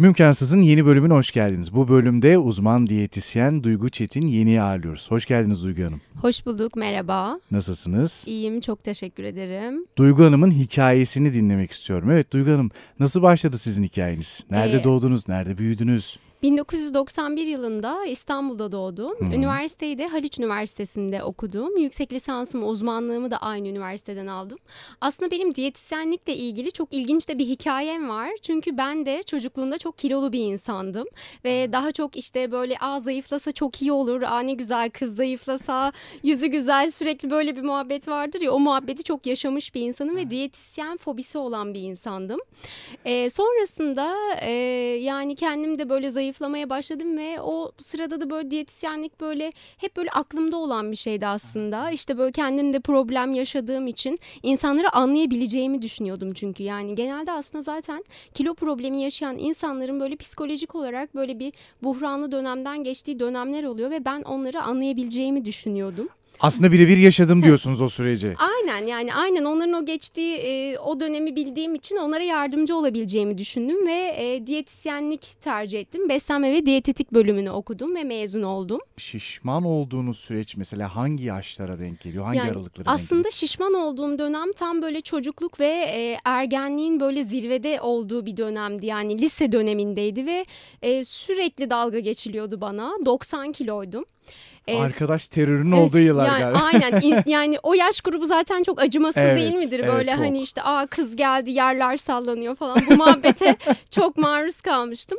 Mümkansız'ın yeni bölümüne hoş geldiniz. Bu bölümde uzman diyetisyen Duygu Çetin Yeni'yi ağırlıyoruz. Hoş geldiniz Duygu Hanım. Hoş bulduk, merhaba. Nasılsınız? İyiyim, çok teşekkür ederim. Duygu Hanım'ın hikayesini dinlemek istiyorum. Evet Duygu Hanım, nasıl başladı sizin hikayeniz? Nerede Ee, doğdunuz, nerede büyüdünüz? 1991 yılında İstanbul'da doğdum. Hı. Üniversiteyi de Haliç Üniversitesi'nde okudum. Yüksek lisansımı, uzmanlığımı da aynı üniversiteden aldım. Aslında benim diyetisyenlikle ilgili çok ilginç de bir hikayem var. Çünkü ben de çocukluğumda çok kilolu bir insandım. Ve daha çok işte böyle aa zayıflasa çok iyi olur, aa ne güzel kız zayıflasa, yüzü güzel sürekli böyle bir muhabbet vardır ya. O muhabbeti çok yaşamış bir insanım ve diyetisyen fobisi olan bir insandım. Ee, sonrasında e, yani kendim de böyle zayıflamaya başladım ve o sırada da böyle diyetisyenlik böyle hep böyle aklımda olan bir şeydi aslında. İşte böyle kendimde problem yaşadığım için insanları anlayabileceğimi düşünüyordum çünkü. Yani genelde aslında zaten kilo problemi yaşayan insanların böyle psikolojik olarak böyle bir buhranlı dönemden geçtiği dönemler oluyor ve ben onları anlayabileceğimi düşünüyordum. Aslında birebir yaşadım diyorsunuz o süreci. Aynen yani aynen onların o geçtiği e, o dönemi bildiğim için onlara yardımcı olabileceğimi düşündüm ve e, diyetisyenlik tercih ettim. Beslenme ve diyetetik bölümünü okudum ve mezun oldum. Şişman olduğunuz süreç mesela hangi yaşlara denk geliyor? Hangi Yani aralıklara denk Aslında şişman olduğum dönem tam böyle çocukluk ve e, ergenliğin böyle zirvede olduğu bir dönemdi. Yani lise dönemindeydi ve e, sürekli dalga geçiliyordu bana. 90 kiloydum. E? Arkadaş terörünün Evet, olduğu yıllar yani, galiba. Aynen İn- yani o yaş grubu zaten çok acımasız Evet, değil midir? evet, Böyle çok. hani işte aa kız geldi yerler sallanıyor falan bu muhabbete çok maruz kalmıştım.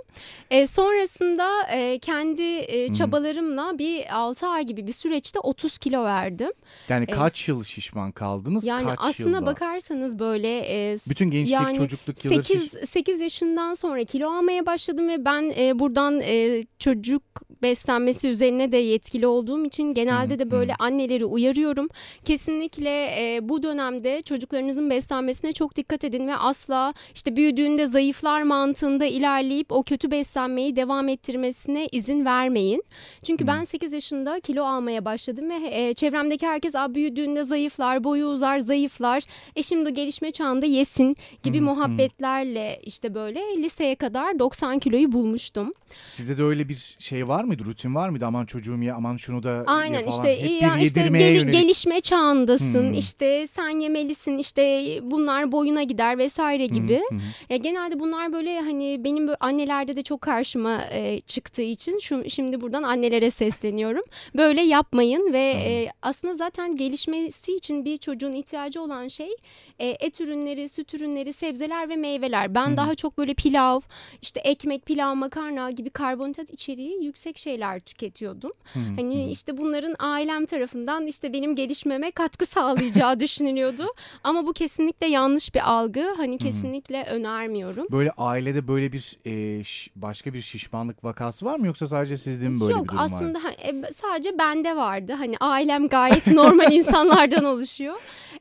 E, sonrasında e, kendi e, çabalarımla bir 6 ay gibi bir süreçte 30 kilo verdim. Yani e, kaç yıl şişman kaldınız? Yani kaç aslında yılda? bakarsanız böyle e, Bütün gençlik, yani çocukluk yılları 8 şiş- 8 yaşından sonra kilo almaya başladım ve ben e, buradan e, çocuk beslenmesi üzerine de yetkili olduğum için genelde de böyle anneleri uyarıyorum. Kesinlikle e, bu dönemde çocuklarınızın beslenmesine çok dikkat edin ve asla işte büyüdüğünde zayıflar mantığında ilerleyip o kötü beslenmeyi devam ettirmesine izin vermeyin. Çünkü ben 8 yaşında kilo almaya başladım ve e, çevremdeki herkes Aa, büyüdüğünde zayıflar, boyu uzar, zayıflar. E şimdi gelişme çağında yesin gibi muhabbetlerle işte böyle liseye kadar 90 kiloyu bulmuştum. Sizde de öyle bir şey var mıydı? Rutin var mıydı? Aman çocuğum ya aman şunu da ye Aynen falan. işte Hep ya işte yönelik. gelişme çağındasın. Hmm. işte sen yemelisin. işte bunlar boyuna gider vesaire Hı, gibi. hı. Ya genelde bunlar böyle hani benim böyle annelerde de çok karşıma e, çıktığı için şu şimdi buradan annelere sesleniyorum. Böyle yapmayın ve Tamam. e, aslında zaten gelişmesi için bir çocuğun ihtiyacı olan şey e, et ürünleri, süt ürünleri, sebzeler ve meyveler. Ben hı. daha çok böyle pilav, işte ekmek, pilav, makarna gibi karbonhidrat içeriği yüksek şeyler tüketiyordum. Hı, hı, Hani hı. işte bunların ailem tarafından işte benim gelişmeme katkı sağlayacağı düşünülüyordu. Ama bu kesinlikle yanlış bir algı. Hani kesinlikle önermiyorum. Böyle ailede böyle bir e, başka bir şişmanlık vakası var mı yoksa sadece sizde mi böyle Yok bir durum var? aslında ha- e, sadece bende vardı. Hani ailem gayet normal insanlardan oluşuyor.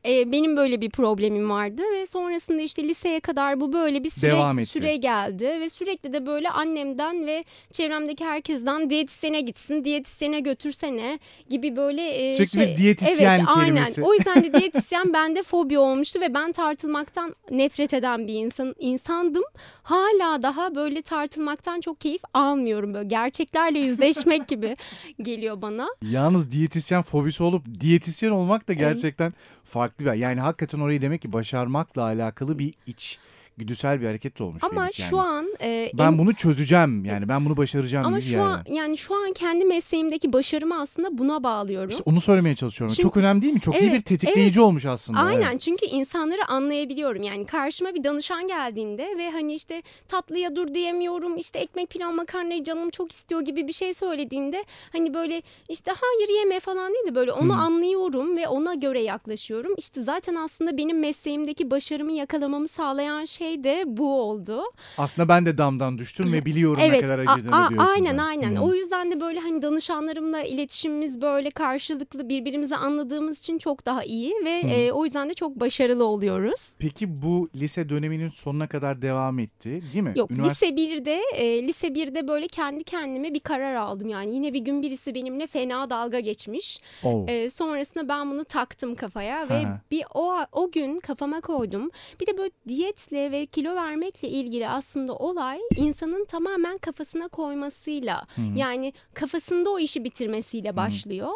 E, benim böyle bir problemim vardı ve sonrasında işte liseye kadar bu böyle bir süre Devam etti. süre geldi ve sürekli de böyle annemden ve çevremdeki herkesten diyetisyene gitsin, diyetisyene götürsene gibi böyle e, Sürekli bir şey diyetisyen evet, aynen. kelimesi. O yüzden de diyetisyen bende fobi olmuştu ve ben tartılmaktan nefret eden bir insan insandım. Hala daha böyle tartılmaktan çok keyif almıyorum böyle gerçeklerle yüzleşmek gibi geliyor bana. Yalnız diyetisyen fobisi olup diyetisyen olmak da gerçekten farklı bir yani hakikaten orayı demek ki başarmakla alakalı bir iç güdüsel bir hareket olmuş Ama yani. şu an e, ben bunu çözeceğim yani ben bunu başaracağım ama şu yani. an yani şu an kendi mesleğimdeki başarımı aslında buna bağlıyorum. İşte onu söylemeye çalışıyorum. Çünkü- Çok önemli değil mi? Çok iyi bir Evet, tetikleyici olmuş aslında. Aynen evet. çünkü insanları anlayabiliyorum. Yani karşıma bir danışan geldiğinde ve hani işte tatlıya dur diyemiyorum. işte ekmek pilav makarnayı canım çok istiyor gibi bir şey söylediğinde hani böyle işte hayır yeme falan değil de böyle onu Hı. anlıyorum ve ona göre yaklaşıyorum. İşte zaten aslında benim mesleğimdeki başarımı yakalamamı sağlayan şey de bu oldu. Aslında ben de damdan düştüm ve biliyorum ne Evet, kadar a- acıdığını a- diyorsun. aynen sen. aynen. Hı. O yüzden de böyle hani danışanlarımla iletişimimiz böyle karşılıklı birbirimizi anladığımız için çok daha iyi ve Hı. e, o yüzden de çok başarılı oluyoruz. Peki bu lise döneminin sonuna kadar devam etti değil mi? Yok Üniversite- lise 1'de e, lise 1'de böyle kendi kendime bir karar aldım yani yine bir gün birisi benimle fena dalga geçmiş. Oo. E, sonrasında ben bunu taktım kafaya ve bir o o gün kafama koydum. Bir de böyle diyetle ve e, kilo vermekle ilgili aslında olay insanın tamamen kafasına koymasıyla hı. yani kafasında o işi bitirmesiyle başlıyor.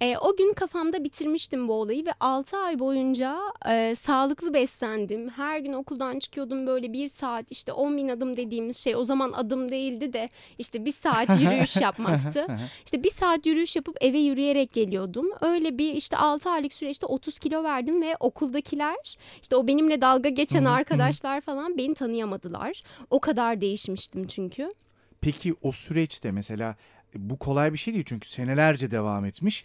E, o gün kafamda bitirmiştim bu olayı ve 6 ay boyunca e, sağlıklı beslendim. Her gün okuldan çıkıyordum böyle bir saat işte 10 bin adım dediğimiz şey o zaman adım değildi de işte bir saat yürüyüş yapmaktı. İşte bir saat yürüyüş yapıp eve yürüyerek geliyordum. Öyle bir işte 6 aylık süreçte 30 kilo verdim ve okuldakiler işte o benimle dalga geçen Hı arkadaşlar falan beni tanıyamadılar. O kadar değişmiştim çünkü. Peki o süreçte mesela e, bu kolay bir şey değil çünkü senelerce devam etmiş.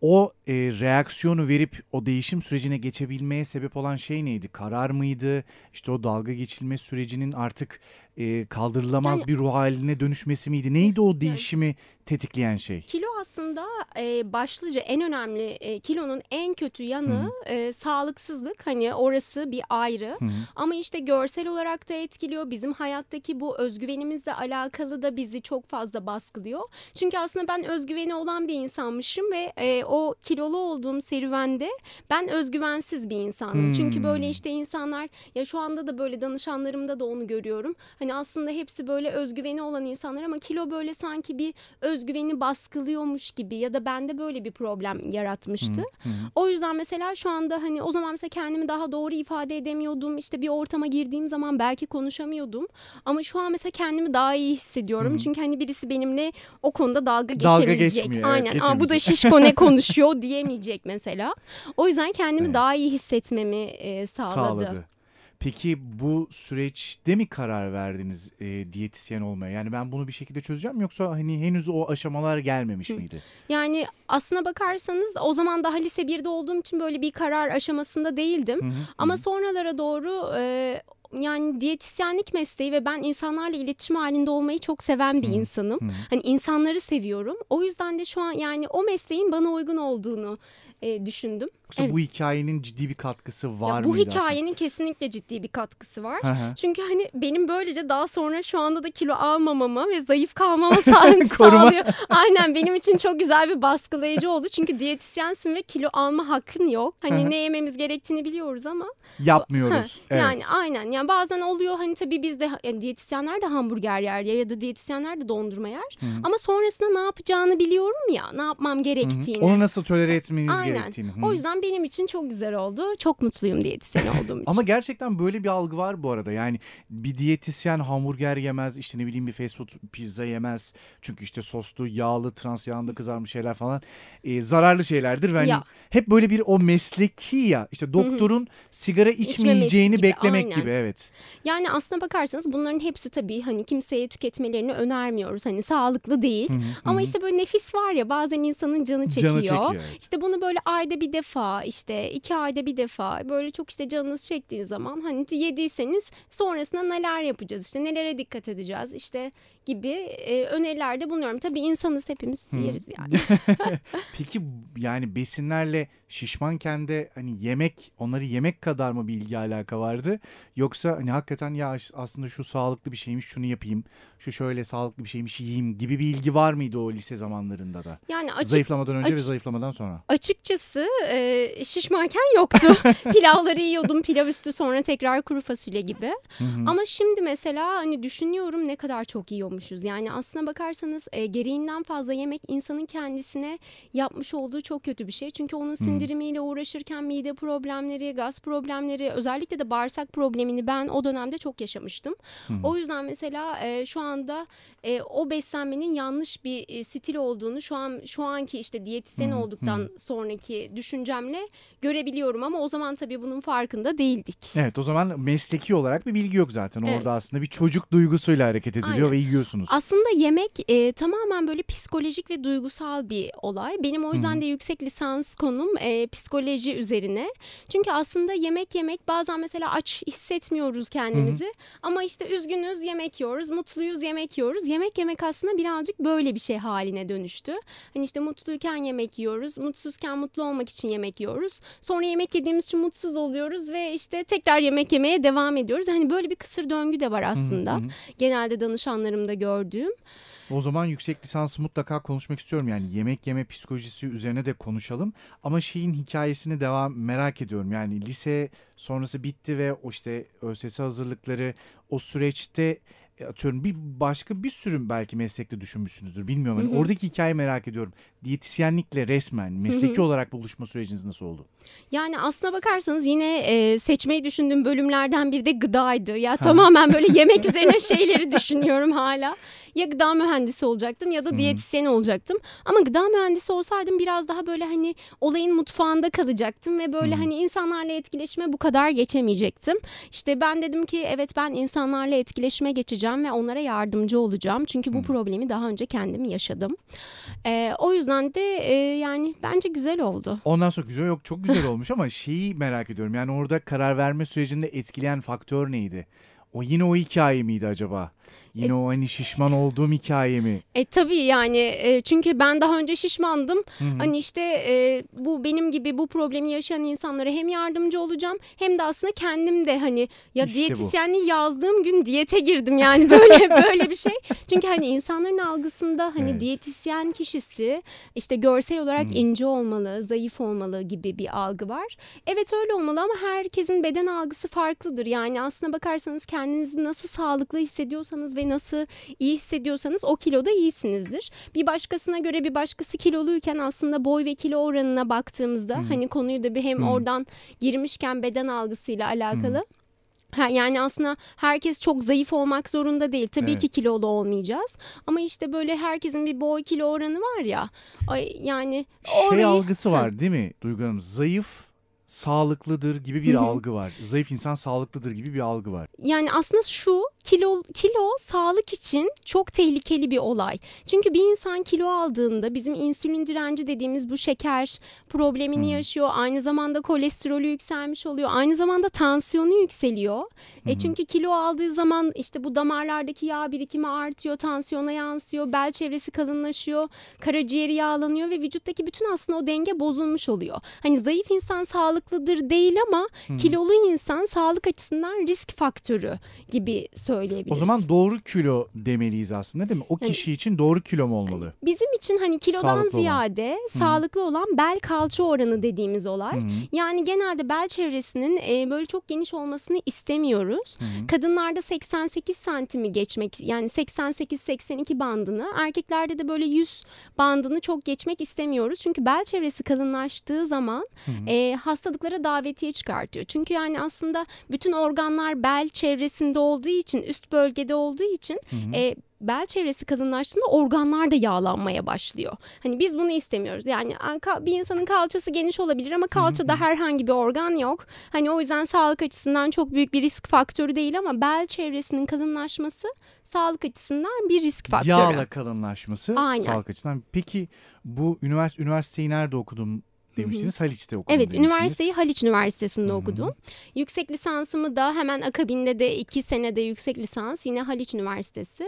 O e, reaksiyonu verip o değişim sürecine geçebilmeye sebep olan şey neydi? Karar mıydı? İşte o dalga geçilme sürecinin artık e, kaldırılamaz Yani- bir ruh haline dönüşmesi miydi? Neydi o değişimi tetikleyen şey? Kilo aslında e, başlıca en önemli e, kilonun en kötü yanı e, sağlıksızlık. Hani orası bir ayrı. Hı hı. Ama işte görsel olarak da etkiliyor. Bizim hayattaki bu özgüvenimizle alakalı da bizi çok fazla baskılıyor. Çünkü aslında ben özgüveni olan bir insanmışım ve e, o kilolu olduğum serüvende ben özgüvensiz bir insanım. Hmm. Çünkü böyle işte insanlar ya şu anda da böyle danışanlarımda da onu görüyorum. Hani aslında hepsi böyle özgüveni olan insanlar ama kilo böyle sanki bir özgüveni baskılıyormuş gibi ya da bende böyle bir problem yaratmıştı. Hı hı. O yüzden mesela şu anda hani o zaman mesela kendimi daha doğru ifade edemiyordum. İşte bir ortama girdiğim zaman belki konuşamıyordum. Ama şu an mesela kendimi daha iyi hissediyorum. Hı hı. Çünkü hani birisi benimle o konuda dalga Dalga geçemeyecek. geçmiyor, evet, Aynen. Aa, bu da şişko ne konuşuyor diyemeyecek mesela. O yüzden kendimi Evet. daha iyi hissetmemi e, sağladı. sağladı. Peki bu süreçte mi karar verdiniz e, diyetisyen olmaya? Yani ben bunu bir şekilde çözeceğim yoksa hani henüz o aşamalar gelmemiş Hı. miydi? Yani aslına bakarsanız o zaman daha lise 1'de olduğum için böyle bir karar aşamasında değildim. Hı hı, Ama hı hı. sonralara doğru e, yani diyetisyenlik mesleği ve ben insanlarla iletişim halinde olmayı çok seven bir hı. insanım. Hı. Hani insanları seviyorum. O yüzden de şu an yani o mesleğin bana uygun olduğunu e, düşündüm. Yoksa Evet. bu hikayenin ciddi bir katkısı var Ya bu mıydı aslında? hikayenin kesinlikle ciddi bir katkısı var. Hı hı. Çünkü hani benim böylece daha sonra şu anda da kilo almamama ve zayıf kalmama sağlıyor. Aynen benim için çok güzel bir baskılayıcı oldu. Çünkü diyetisyensin ve kilo alma hakkın yok. Hı hı. Hani ne yememiz gerektiğini biliyoruz ama Yapmıyoruz. evet. yani aynen. Yani bazen oluyor hani tabii biz de yani diyetisyenler de hamburger yer ya ya da diyetisyenler de dondurma yer. Hı hı. Ama sonrasında ne yapacağını biliyorum ya. Ne yapmam Hı hı. gerektiğini. Onu nasıl tolere etmeniz Aynen. Gerektiğini. Hı. O yüzden benim için çok güzel oldu. Çok mutluyum diyetisyen olduğum için. Ama gerçekten böyle bir algı var bu arada. Yani bir diyetisyen hamburger yemez, işte ne bileyim bir fast food pizza yemez. Çünkü işte soslu, yağlı, trans yağında kızarmış şeyler falan e, zararlı şeylerdir. Ve hani Ya. hep böyle bir o mesleki ya işte doktorun sigara içmeyeceğini gibi, beklemek aynen. gibi evet. Yani aslına bakarsanız bunların hepsi tabii hani kimseye tüketmelerini önermiyoruz. Hani sağlıklı değil. Ama işte böyle nefis var ya bazen insanın canı çekiyor. Canı çekiyor. evet. İşte bunu böyle ayda bir defa işte iki ayda bir defa böyle çok işte canınız çektiği zaman hani yediyseniz sonrasında neler yapacağız işte nelere dikkat edeceğiz? İşte gibi e, önerilerde bulunuyorum. Tabii insanız hepimiz Hı. yeriz yani. Peki yani besinlerle şişmanken de hani yemek onları yemek kadar mı bir ilgi alaka vardı? Yoksa hani hakikaten ya aslında şu sağlıklı bir şeymiş şunu yapayım. Şu şöyle sağlıklı bir şeymiş yiyeyim gibi bir ilgi var mıydı o lise zamanlarında da? Yani açık Zayıflamadan önce ve açık- zayıflamadan sonra. Açıkçası e, şişmanken yoktu. Pilavları yiyordum. Pilav üstü sonra tekrar kuru fasulye gibi. Hı hı. Ama şimdi mesela hani düşünüyorum ne kadar çok yiyormuşuz. Yani aslına bakarsanız e, gereğinden fazla yemek insanın kendisine yapmış olduğu çok kötü bir şey. Çünkü onun sindirimiyle uğraşırken mide problemleri, gaz problemleri, özellikle de bağırsak problemini ben o dönemde çok yaşamıştım. Hı hı. O yüzden mesela e, şu anda e, o beslenmenin yanlış bir e, stil olduğunu şu an şu anki işte diyetisyen Hı hı, olduktan sonraki düşüncemle görebiliyorum ama o zaman tabii bunun farkında değildik. Evet o zaman mesleki olarak bir bilgi yok zaten. Evet. Orada aslında bir çocuk duygusuyla hareket ediliyor Aynen. ve yiyorsunuz. Aslında yemek e, tamamen böyle psikolojik ve duygusal bir olay. Benim o yüzden de yüksek lisans konum e, psikoloji üzerine. Çünkü aslında yemek yemek bazen mesela aç hissetmiyoruz kendimizi. Ama işte üzgünüz yemek yiyoruz, mutluyuz yemek yiyoruz. Yemek yemek aslında birazcık böyle bir şey haline dönüştü. Hani işte mutluyken yemek yiyoruz, mutsuzken mutlu olmak için yemek yiyoruz. Sonra yemek yediğimiz için mutsuz oluyoruz ve işte tekrar yemek yemeye devam ediyoruz. Hani böyle bir kısır döngü de var aslında. Hı hı. Genelde danışanlarımda gördüğüm. O zaman yüksek lisansı mutlaka konuşmak istiyorum. Yani yemek yeme psikolojisi üzerine de konuşalım. Ama şeyin hikayesini devam merak ediyorum. Yani lise sonrası bitti ve o işte ÖSS hazırlıkları o süreçte e, atıyorum bir başka bir sürü belki meslekte düşünmüşsünüzdür. Bilmiyorum. Yani oradaki hikayeyi merak ediyorum. Diyetisyenlikle resmen mesleki olarak buluşma süreciniz nasıl oldu? Yani aslına bakarsanız yine e, seçmeyi düşündüğüm bölümlerden biri de gıdaydı. Ya tamamen böyle yemek üzerine şeyleri düşünüyorum hala. Ya gıda mühendisi olacaktım ya da Hı. diyetisyen olacaktım. Ama gıda mühendisi olsaydım biraz daha böyle hani olayın mutfağında kalacaktım ve böyle Hı. hani insanlarla etkileşime bu kadar geçemeyecektim. İşte ben dedim ki evet ben insanlarla etkileşime geçeceğim ve onlara yardımcı olacağım. Çünkü bu Hı. problemi daha önce kendim yaşadım. E, o yüzden de e, yani bence güzel oldu. Ondan sonra güzel yok çok güzel olmuş ama şeyi merak ediyorum. Yani orada karar verme sürecinde etkileyen faktör neydi? O yine o hikaye miydi acaba? Yine o hani şişman olduğum hikaye mi? E tabii yani e, çünkü ben daha önce şişmandım. Hı hı. Hani işte e, bu benim gibi bu problemi yaşayan insanlara hem yardımcı olacağım hem de aslında kendim de hani ya İşte bu. diyetisyenliği yazdığım gün diyete girdim yani böyle böyle bir şey. Çünkü hani insanların algısında hani Evet. diyetisyen kişisi işte görsel olarak Hı. ince olmalı, zayıf olmalı gibi bir algı var. Evet öyle olmalı ama herkesin beden algısı farklıdır. Yani aslına bakarsanız kendinizi nasıl sağlıklı hissediyorsanız ve nasıl iyi hissediyorsanız o kiloda iyisinizdir. Bir başkasına göre bir başkası kiloluyken aslında boy ve kilo oranına baktığımızda Hı. hani konuyu da bir hem Hı. oradan girmişken beden algısıyla alakalı. Ha, yani aslında herkes çok zayıf olmak zorunda değil. Tabii Evet. ki kilolu olmayacağız. Ama işte böyle herkesin bir boy kilo oranı var ya. Ay, yani Şey orayı... algısı var değil mi Duygu Hanım? Zayıf sağlıklıdır gibi bir algı var. Zayıf insan sağlıklıdır gibi bir algı var. Yani aslında şu kilo kilo sağlık için çok tehlikeli bir olay. Çünkü bir insan kilo aldığında bizim insülin direnci dediğimiz bu şeker problemini Hı. yaşıyor. Aynı zamanda kolesterolü yükselmiş oluyor. Aynı zamanda tansiyonu yükseliyor. Hı E çünkü kilo aldığı zaman işte bu damarlardaki yağ birikimi artıyor, tansiyona yansıyor, bel çevresi kalınlaşıyor, karaciğeri yağlanıyor ve vücuttaki bütün aslında o denge bozulmuş oluyor. Hani zayıf insan sağlıklıdır değil ama Hı. kilolu insan sağlık açısından risk faktörü gibi söyleyebiliriz. O zaman doğru kilo demeliyiz aslında değil mi? O Yani- kişi için doğru kilo mu olmalı? bizim için hani kilodan Sağlıklı olan. ziyade sağlıklı olan bel kalça oranı dediğimiz olay. Hı. Yani genelde bel çevresinin e, böyle çok geniş olmasını istemiyoruz. Hı. Kadınlarda 88 santimi geçmek yani 88-82 bandını erkeklerde de böyle 100 bandını çok geçmek istemiyoruz. Çünkü bel çevresi kalınlaştığı zaman hı. e, hastalıklara davetiye çıkartıyor. Çünkü yani aslında bütün organlar bel çevresinde olduğu için üst bölgede olduğu için Hı hı. e, bel çevresi kalınlaştığında organlar da yağlanmaya başlıyor. Hani biz bunu istemiyoruz. Yani bir insanın kalçası geniş olabilir ama kalçada herhangi bir organ yok. Hani o yüzden sağlık açısından çok büyük bir risk faktörü değil ama bel çevresinin kalınlaşması sağlık açısından bir risk faktörü. Yağla kalınlaşması Aynen. sağlık açısından. Peki bu üniversite üniversiteyi nerede okudum demiştiniz? Haliç'te okudum Evet, demiştiniz. üniversiteyi Haliç Üniversitesi'nde Hı hı. okudum. Yüksek lisansımı da hemen akabinde de iki senede yüksek lisans yine Haliç Üniversitesi.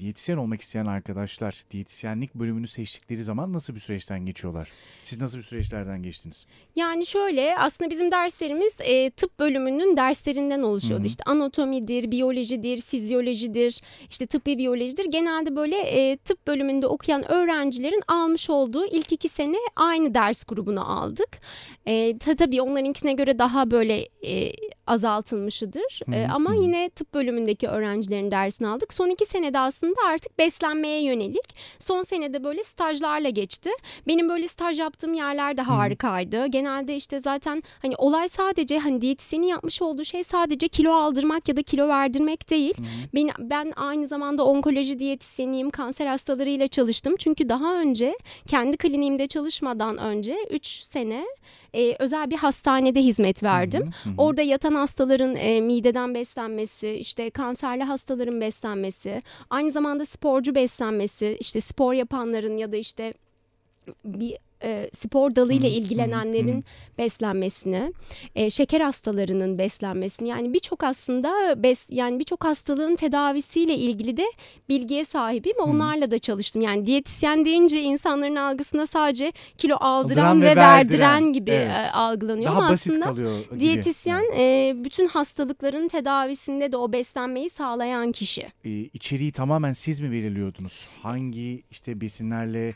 Diyetisyen olmak isteyen arkadaşlar diyetisyenlik bölümünü seçtikleri zaman nasıl bir süreçten geçiyorlar? Siz nasıl bir süreçlerden geçtiniz? Yani şöyle aslında bizim derslerimiz e, tıp bölümünün derslerinden oluşuyordu. Hı hı. İşte anatomidir, biyolojidir, fizyolojidir, işte tıbbi biyolojidir. Genelde böyle e, tıp bölümünde okuyan öğrencilerin almış olduğu ilk iki sene aynı ders grubunu aldık. E, ta, tabii onlarınkine göre daha böyle e, azaltılmışıdır. Hı hı, E, ama hı hı. yine tıp bölümündeki öğrencilerin dersini aldık. Son iki senede aslında artık beslenmeye yönelik. Son senede böyle stajlarla geçti. Benim böyle staj yaptığım yerler de harikaydı. Genelde işte zaten hani olay sadece hani diyetisyenin yapmış olduğu şey sadece kilo aldırmak ya da kilo verdirmek değil. Hı hı. Ben, ben aynı zamanda onkoloji diyetisyeniyim. Kanser hastalarıyla çalıştım. Çünkü daha önce kendi kliniğimde çalışmadan önce 3 sene e, özel bir hastanede hizmet verdim. Hı hı. Orada yatan hastaların e, mideden beslenmesi, işte kanserli hastaların beslenmesi, aynı zamanda sporcu beslenmesi, işte spor yapanların ya da işte bir e, spor dalıyla hı, ilgilenenlerin hı. beslenmesini, e, şeker hastalarının beslenmesini yani birçok aslında bes yani birçok hastalığın tedavisiyle ilgili de bilgiye sahibim. Onlarla da çalıştım. Yani diyetisyen deyince insanların algısında sadece kilo aldıran Aldıran ve, ve verdiren, verdiren. gibi Evet. e, algılanıyor Daha ama basit aslında kalıyor gibi. diyetisyen e, bütün hastalıkların tedavisinde de o beslenmeyi sağlayan kişi. e, içeriği tamamen siz mi belirliyordunuz? Hangi işte besinlerle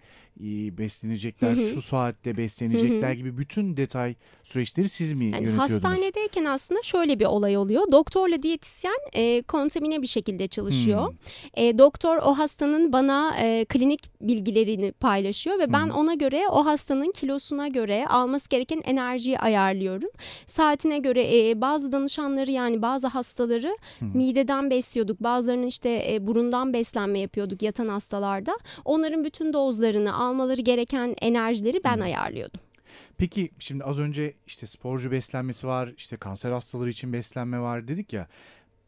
beslenecekler, Hı hı. şu saatte beslenecekler Hı gibi bütün detay süreçleri siz mi Yani yönetiyordunuz? hastanedeyken aslında şöyle bir olay oluyor. Doktorla diyetisyen e, kontamine bir şekilde çalışıyor. Hmm. E, doktor o hastanın bana e, klinik bilgilerini paylaşıyor ve ben Hı. ona göre o hastanın kilosuna göre alması gereken enerjiyi ayarlıyorum. Saatine göre e, bazı danışanları yani bazı hastaları Hı. mideden besliyorduk. Bazılarının işte e, burundan beslenme yapıyorduk yatan hastalarda. Onların bütün dozlarını almaları gereken enerjileri ben Hı. ayarlıyordum. Peki şimdi az önce işte sporcu beslenmesi var, işte kanser hastaları için beslenme var dedik ya.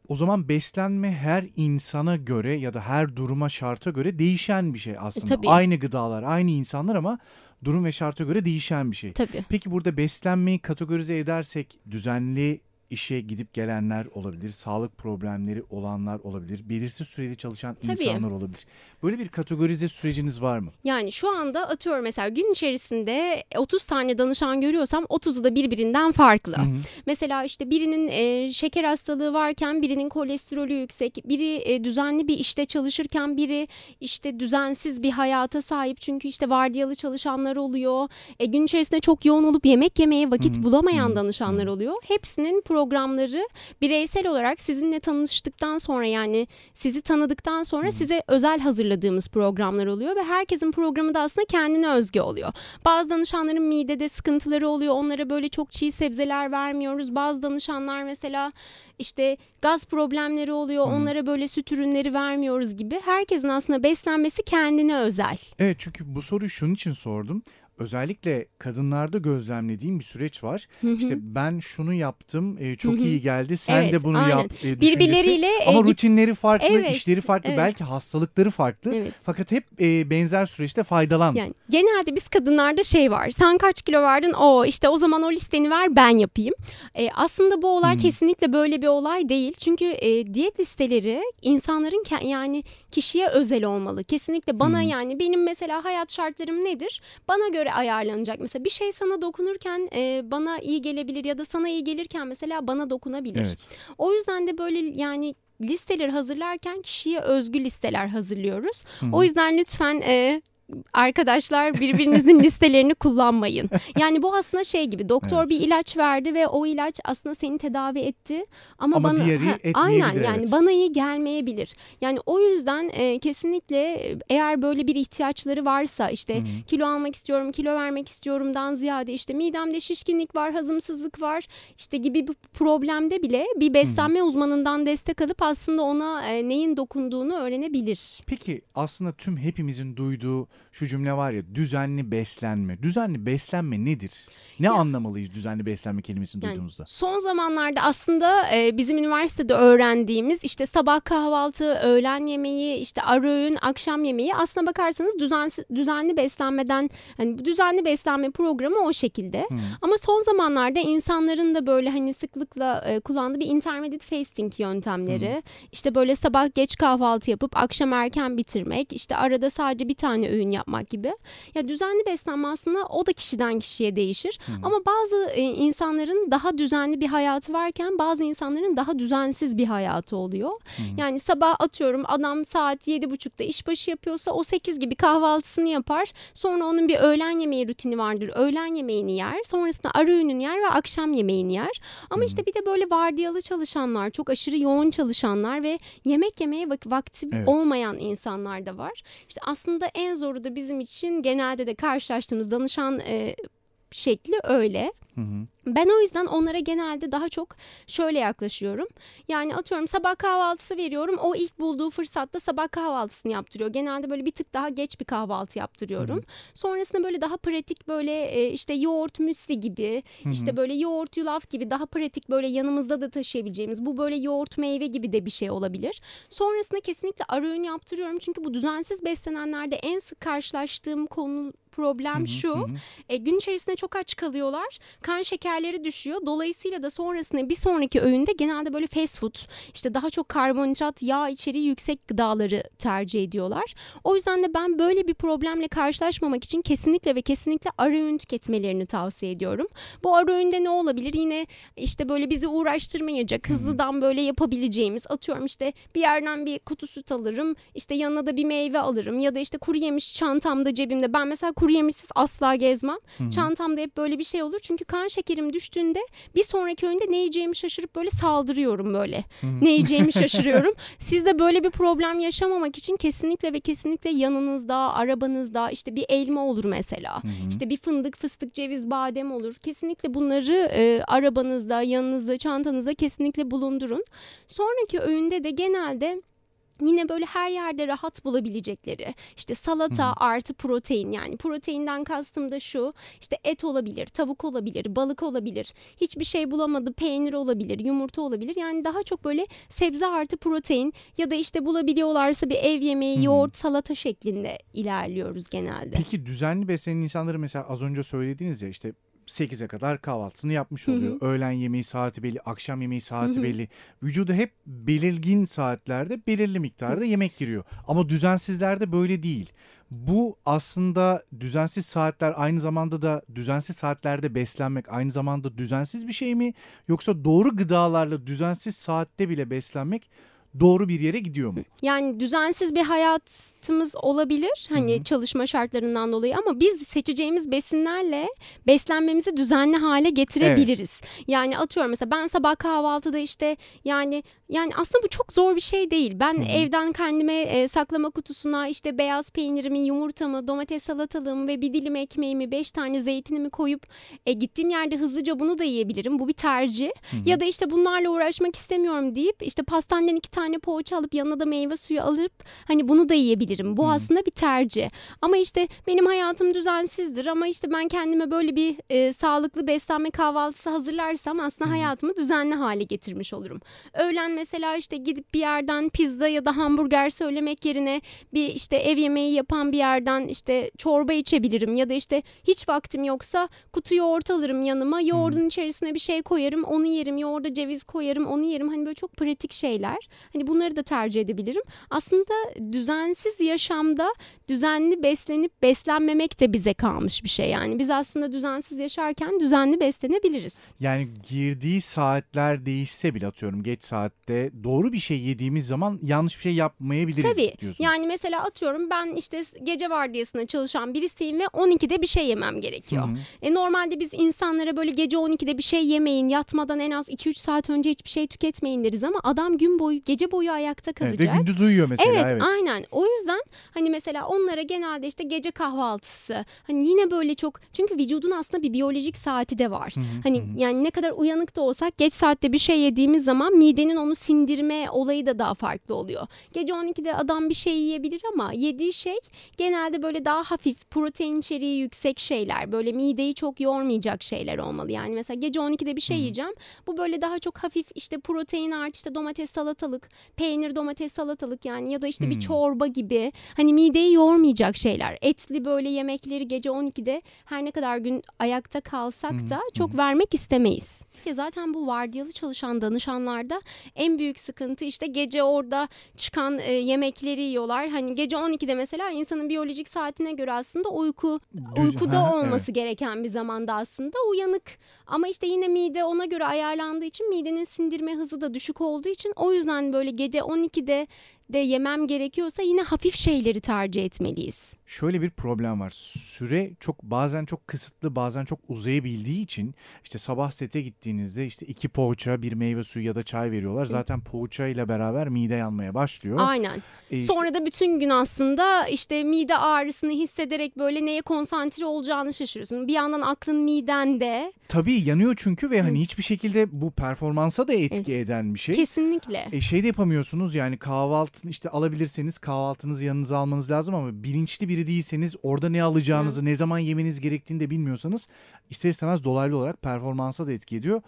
O zaman beslenme her insana göre ya da her duruma şarta göre değişen bir şey aslında. tabii. Aynı gıdalar, aynı insanlar ama durum ve şarta göre değişen bir şey. Tabii. Peki burada beslenmeyi kategorize edersek düzenli işe gidip gelenler olabilir, sağlık problemleri olanlar olabilir, belirsiz süreli çalışan Tabii. insanlar olabilir. Böyle bir kategorize süreciniz var mı? Yani şu anda atıyorum mesela gün içerisinde 30 tane danışan görüyorsam 30'u da birbirinden farklı. Hı hı. Mesela işte birinin e, şeker hastalığı varken birinin kolesterolü yüksek, biri e, düzenli bir işte çalışırken biri işte düzensiz bir hayata sahip. Çünkü işte vardiyalı çalışanlar oluyor. E, gün içerisinde çok yoğun olup yemek yemeye vakit Hı hı, bulamayan hı hı, danışanlar hı. oluyor. Hepsinin programları bireysel olarak sizinle tanıştıktan sonra yani sizi tanıdıktan sonra size özel hazırladığımız programlar oluyor ve herkesin programı da aslında kendine özgü oluyor. Bazı danışanların midede sıkıntıları oluyor. Onlara böyle çok çiğ sebzeler vermiyoruz. Bazı danışanlar mesela işte gaz problemleri oluyor. Hı. Onlara böyle süt ürünleri vermiyoruz gibi. Herkesin aslında beslenmesi kendine özel. Evet çünkü bu soruyu şunun için sordum. Özellikle kadınlarda gözlemlediğim bir süreç var. Hı hı. İşte ben şunu yaptım, e, çok Hı hı. iyi geldi. Sen Evet, de bunu aynen. yap. e, düşüncesi. Birbirleriyle e, Ama git- rutinleri farklı, Evet, işleri farklı, evet. belki hastalıkları farklı. Evet. Fakat hep e, benzer süreçte faydalan. Yani genelde biz kadınlarda şey var. Sen kaç kilo verdin? O işte o zaman o listeni ver ben yapayım. E, aslında bu olay Hmm. kesinlikle böyle bir olay değil. Çünkü e, diyet listeleri insanların yani kişiye özel olmalı. Kesinlikle bana Hmm. yani benim mesela hayat şartlarım nedir? Bana göre ayarlanacak. Mesela bir şey sana dokunurken e, bana iyi gelebilir ya da sana iyi gelirken mesela bana dokunabilir. Evet. O yüzden de böyle yani listeleri hazırlarken kişiye özgü listeler hazırlıyoruz. Hı hı. O yüzden lütfen e, arkadaşlar birbirinizin listelerini kullanmayın. Yani bu aslında şey gibi doktor Evet. bir ilaç verdi ve o ilaç aslında seni tedavi etti ama, Ama bana diğeri etmeyebilir, aynen yani evet. bana iyi gelmeyebilir. Yani o yüzden e, kesinlikle eğer böyle bir ihtiyaçları varsa işte Hı hı. kilo almak istiyorum, kilo vermek istiyorumdan ziyade işte midemde şişkinlik var, hazımsızlık var işte gibi bir problemde bile bir beslenme uzmanından destek alıp aslında ona e, neyin dokunduğunu öğrenebilir. Peki aslında tüm hepimizin duyduğu şu cümle var ya düzenli beslenme. Düzenli beslenme nedir? Ne Ya- anlamalıyız düzenli beslenme kelimesini Yani duyduğunuzda? son zamanlarda aslında e, bizim üniversitede öğrendiğimiz işte sabah kahvaltı, öğlen yemeği, işte ara öğün, akşam yemeği aslına bakarsanız düzensiz, düzenli beslenmeden hani düzenli beslenme programı o şekilde. Hı. Ama son zamanlarda insanların da böyle hani sıklıkla e, kullandığı bir intermittent fasting yöntemleri. işte böyle sabah geç kahvaltı yapıp akşam erken bitirmek, işte arada sadece bir tane öğün yapmak gibi. Ya düzenli beslenme aslında o da kişiden kişiye değişir. Hı. Ama bazı e, insanların daha düzenli bir hayatı varken bazı insanların daha düzensiz bir hayatı oluyor. Hı. Yani sabah atıyorum adam saat yedi buçukta işbaşı yapıyorsa o 8 gibi kahvaltısını yapar. Sonra onun bir öğlen yemeği rutini vardır. Öğlen yemeğini yer. Sonrasında ara öğününü yer ve akşam yemeğini yer. Ama Hı. işte bir de böyle vardiyalı çalışanlar, çok aşırı yoğun çalışanlar ve yemek yemeye vak- vakti Evet. olmayan insanlar da var. İşte aslında en zoru da bizim için genelde de karşılaştığımız danışan e, şekli öyle. Hı hı. Ben o yüzden onlara genelde daha çok şöyle yaklaşıyorum. Yani atıyorum sabah kahvaltısı veriyorum. O ilk bulduğu fırsatta sabah kahvaltısını yaptırıyor. Genelde böyle bir tık daha geç bir kahvaltı yaptırıyorum. Hı hı. Sonrasında böyle daha pratik böyle e, işte yoğurt müsli gibi, hı hı. işte böyle yoğurt yulaf gibi daha pratik böyle yanımızda da taşıyabileceğimiz bu böyle yoğurt meyve gibi de bir şey olabilir. Sonrasında kesinlikle ara öğün yaptırıyorum. Çünkü bu düzensiz beslenenlerde en sık karşılaştığım konu problem şu. E, gün içerisinde çok aç kalıyorlar. Kan şekerleri düşüyor. Dolayısıyla da sonrasında bir sonraki öğünde genelde böyle fast food işte daha çok karbonhidrat, yağ içeriği yüksek gıdaları tercih ediyorlar. O yüzden de ben böyle bir problemle karşılaşmamak için kesinlikle ve kesinlikle ara öğün tüketmelerini tavsiye ediyorum. Bu ara öğünde ne olabilir? Yine işte böyle bizi uğraştırmayacak, hızlıdan böyle yapabileceğimiz atıyorum işte bir yerden bir kutu süt alırım, işte yanına da bir meyve alırım ya da işte kuru yemiş çantamda cebimde. Ben mesela kuru yemişsiz asla gezmem. Hı-hı. Çantamda hep böyle bir şey olur. Çünkü kan şekerim düştüğünde bir sonraki öğünde ne yiyeceğimi şaşırıp böyle saldırıyorum böyle. Ne yiyeceğimi şaşırıyorum. Siz de böyle bir problem yaşamamak için kesinlikle ve kesinlikle yanınızda, arabanızda işte bir elma olur mesela. Hı-hı. İşte bir fındık, fıstık, ceviz, badem olur. Kesinlikle bunları e, arabanızda, yanınızda, çantanızda kesinlikle bulundurun. Sonraki öğünde de genelde yine böyle her yerde rahat bulabilecekleri işte salata Hı. artı protein yani proteinden kastım da şu işte et olabilir tavuk olabilir balık olabilir hiçbir şey bulamadı peynir olabilir yumurta olabilir yani daha çok böyle sebze artı protein ya da işte bulabiliyorlarsa bir ev yemeği Hı. yoğurt salata şeklinde ilerliyoruz genelde. Peki düzenli beslenen insanları mesela az önce söylediğiniz ya işte 8'e kadar kahvaltısını yapmış oluyor. Hı hı. Öğlen yemeği saati belli, akşam yemeği saati hı hı. belli. Vücudu hep belirgin saatlerde belirli miktarda hı. yemek giriyor. Ama düzensizlerde böyle değil. Bu aslında düzensiz saatler aynı zamanda da düzensiz saatlerde beslenmek aynı zamanda düzensiz bir şey mi? Yoksa doğru gıdalarla düzensiz saatte bile beslenmek doğru bir yere gidiyor mu? Yani düzensiz bir hayatımız olabilir hani Hı-hı. çalışma şartlarından dolayı ama biz seçeceğimiz besinlerle beslenmemizi düzenli hale getirebiliriz. Evet. Yani atıyorum mesela ben sabah kahvaltıda işte yani yani aslında bu çok zor bir şey değil. Ben Hı-hı. evden kendime e, saklama kutusuna işte beyaz peynirimi, yumurtamı, domates salatalığımı ve bir dilim ekmeğimi, beş tane zeytinimi koyup e, gittiğim yerde hızlıca bunu da yiyebilirim. Bu bir tercih. Hı-hı. Ya da işte bunlarla uğraşmak istemiyorum deyip işte pastaneden iki tane poğaça alıp yanına da meyve suyu alıp hani bunu da yiyebilirim. Bu Hı-hı. aslında bir tercih. Ama işte benim hayatım düzensizdir ama işte ben kendime böyle bir e, sağlıklı beslenme kahvaltısı hazırlarsam aslında Hı-hı. hayatımı düzenli hale getirmiş olurum. Öğlen mesela işte gidip bir yerden pizza ya da hamburger söylemek yerine bir işte ev yemeği yapan bir yerden işte çorba içebilirim ya da işte hiç vaktim yoksa kutu yoğurt alırım yanıma. Yoğurdun hmm. içerisine bir şey koyarım, onu yerim. Yoğurda ceviz koyarım, onu yerim. Hani böyle çok pratik şeyler. Hani bunları da tercih edebilirim. Aslında düzensiz yaşamda düzenli beslenip beslenmemek de bize kalmış bir şey. Yani biz aslında düzensiz yaşarken düzenli beslenebiliriz. Yani girdiği saatler değişse bile atıyorum geç saatte doğru bir şey yediğimiz zaman yanlış bir şey yapmayabiliriz Tabii. diyorsunuz. Yani mesela atıyorum ben işte gece vardiyasında çalışan birisiyim ve 12'de bir şey yemem gerekiyor. Hı hı. E normalde biz insanlara böyle gece 12'de bir şey yemeyin, yatmadan en az 2-3 saat önce hiçbir şey tüketmeyin deriz ama adam gün boyu gece boyu ayakta kalacak. Evet, ve gündüz uyuyor mesela. Evet, evet aynen. O yüzden hani mesela onlara genelde işte gece kahvaltısı hani yine böyle çok çünkü vücudun aslında bir biyolojik saati de var. Hı hı, hani hı. yani ne kadar uyanık da olsak geç saatte bir şey yediğimiz zaman midenin onu sindirme olayı da daha farklı oluyor. Gece 12'de adam bir şey yiyebilir ama yediği şey genelde böyle daha hafif protein içeriği yüksek şeyler. Böyle mideyi çok yormayacak şeyler olmalı. Yani mesela gece 12'de bir şey hı. yiyeceğim. Bu böyle daha çok hafif işte protein artı işte domates salatalık, peynir domates salatalık yani ya da işte hmm. bir çorba gibi hani mideyi yormayacak şeyler. Etli böyle yemekleri gece 12'de her ne kadar gün ayakta kalsak hmm. da çok hmm. vermek istemeyiz. Ya zaten bu vardiyalı çalışan danışanlarda en büyük sıkıntı işte gece orada çıkan e, yemekleri yiyorlar. Hani gece 12'de mesela insanın biyolojik saatine göre aslında uyku Düz, uykuda ha, olması evet. gereken bir zamanda aslında uyanık. Ama işte yine mide ona göre ayarlandığı için midenin sindirme hızı da düşük olduğu için o yüzden böyle gece 12'de de yemem gerekiyorsa yine hafif şeyleri tercih etmeliyiz. Şöyle bir problem var. Süre çok bazen çok kısıtlı bazen çok uzayabildiği için işte sabah sete gittiğinizde işte iki poğaça bir meyve suyu ya da çay veriyorlar. Zaten poğaça ile beraber mide yanmaya başlıyor. Aynen. E işte- Sonra da bütün gün aslında işte mide ağrısını hissederek böyle neye konsantre olacağını şaşırıyorsun. Bir yandan aklın midende. tabii yanıyor çünkü ve hani hiçbir şekilde bu performansa da etki eden bir şey. Kesinlikle. E şey de yapamıyorsunuz yani kahvaltı işte alabilirseniz kahvaltınızı yanınıza almanız lazım ama bilinçli biri değilseniz orada ne alacağınızı ne zaman yemeniz gerektiğini de bilmiyorsanız ister istemez dolaylı olarak performansa da etki ediyor.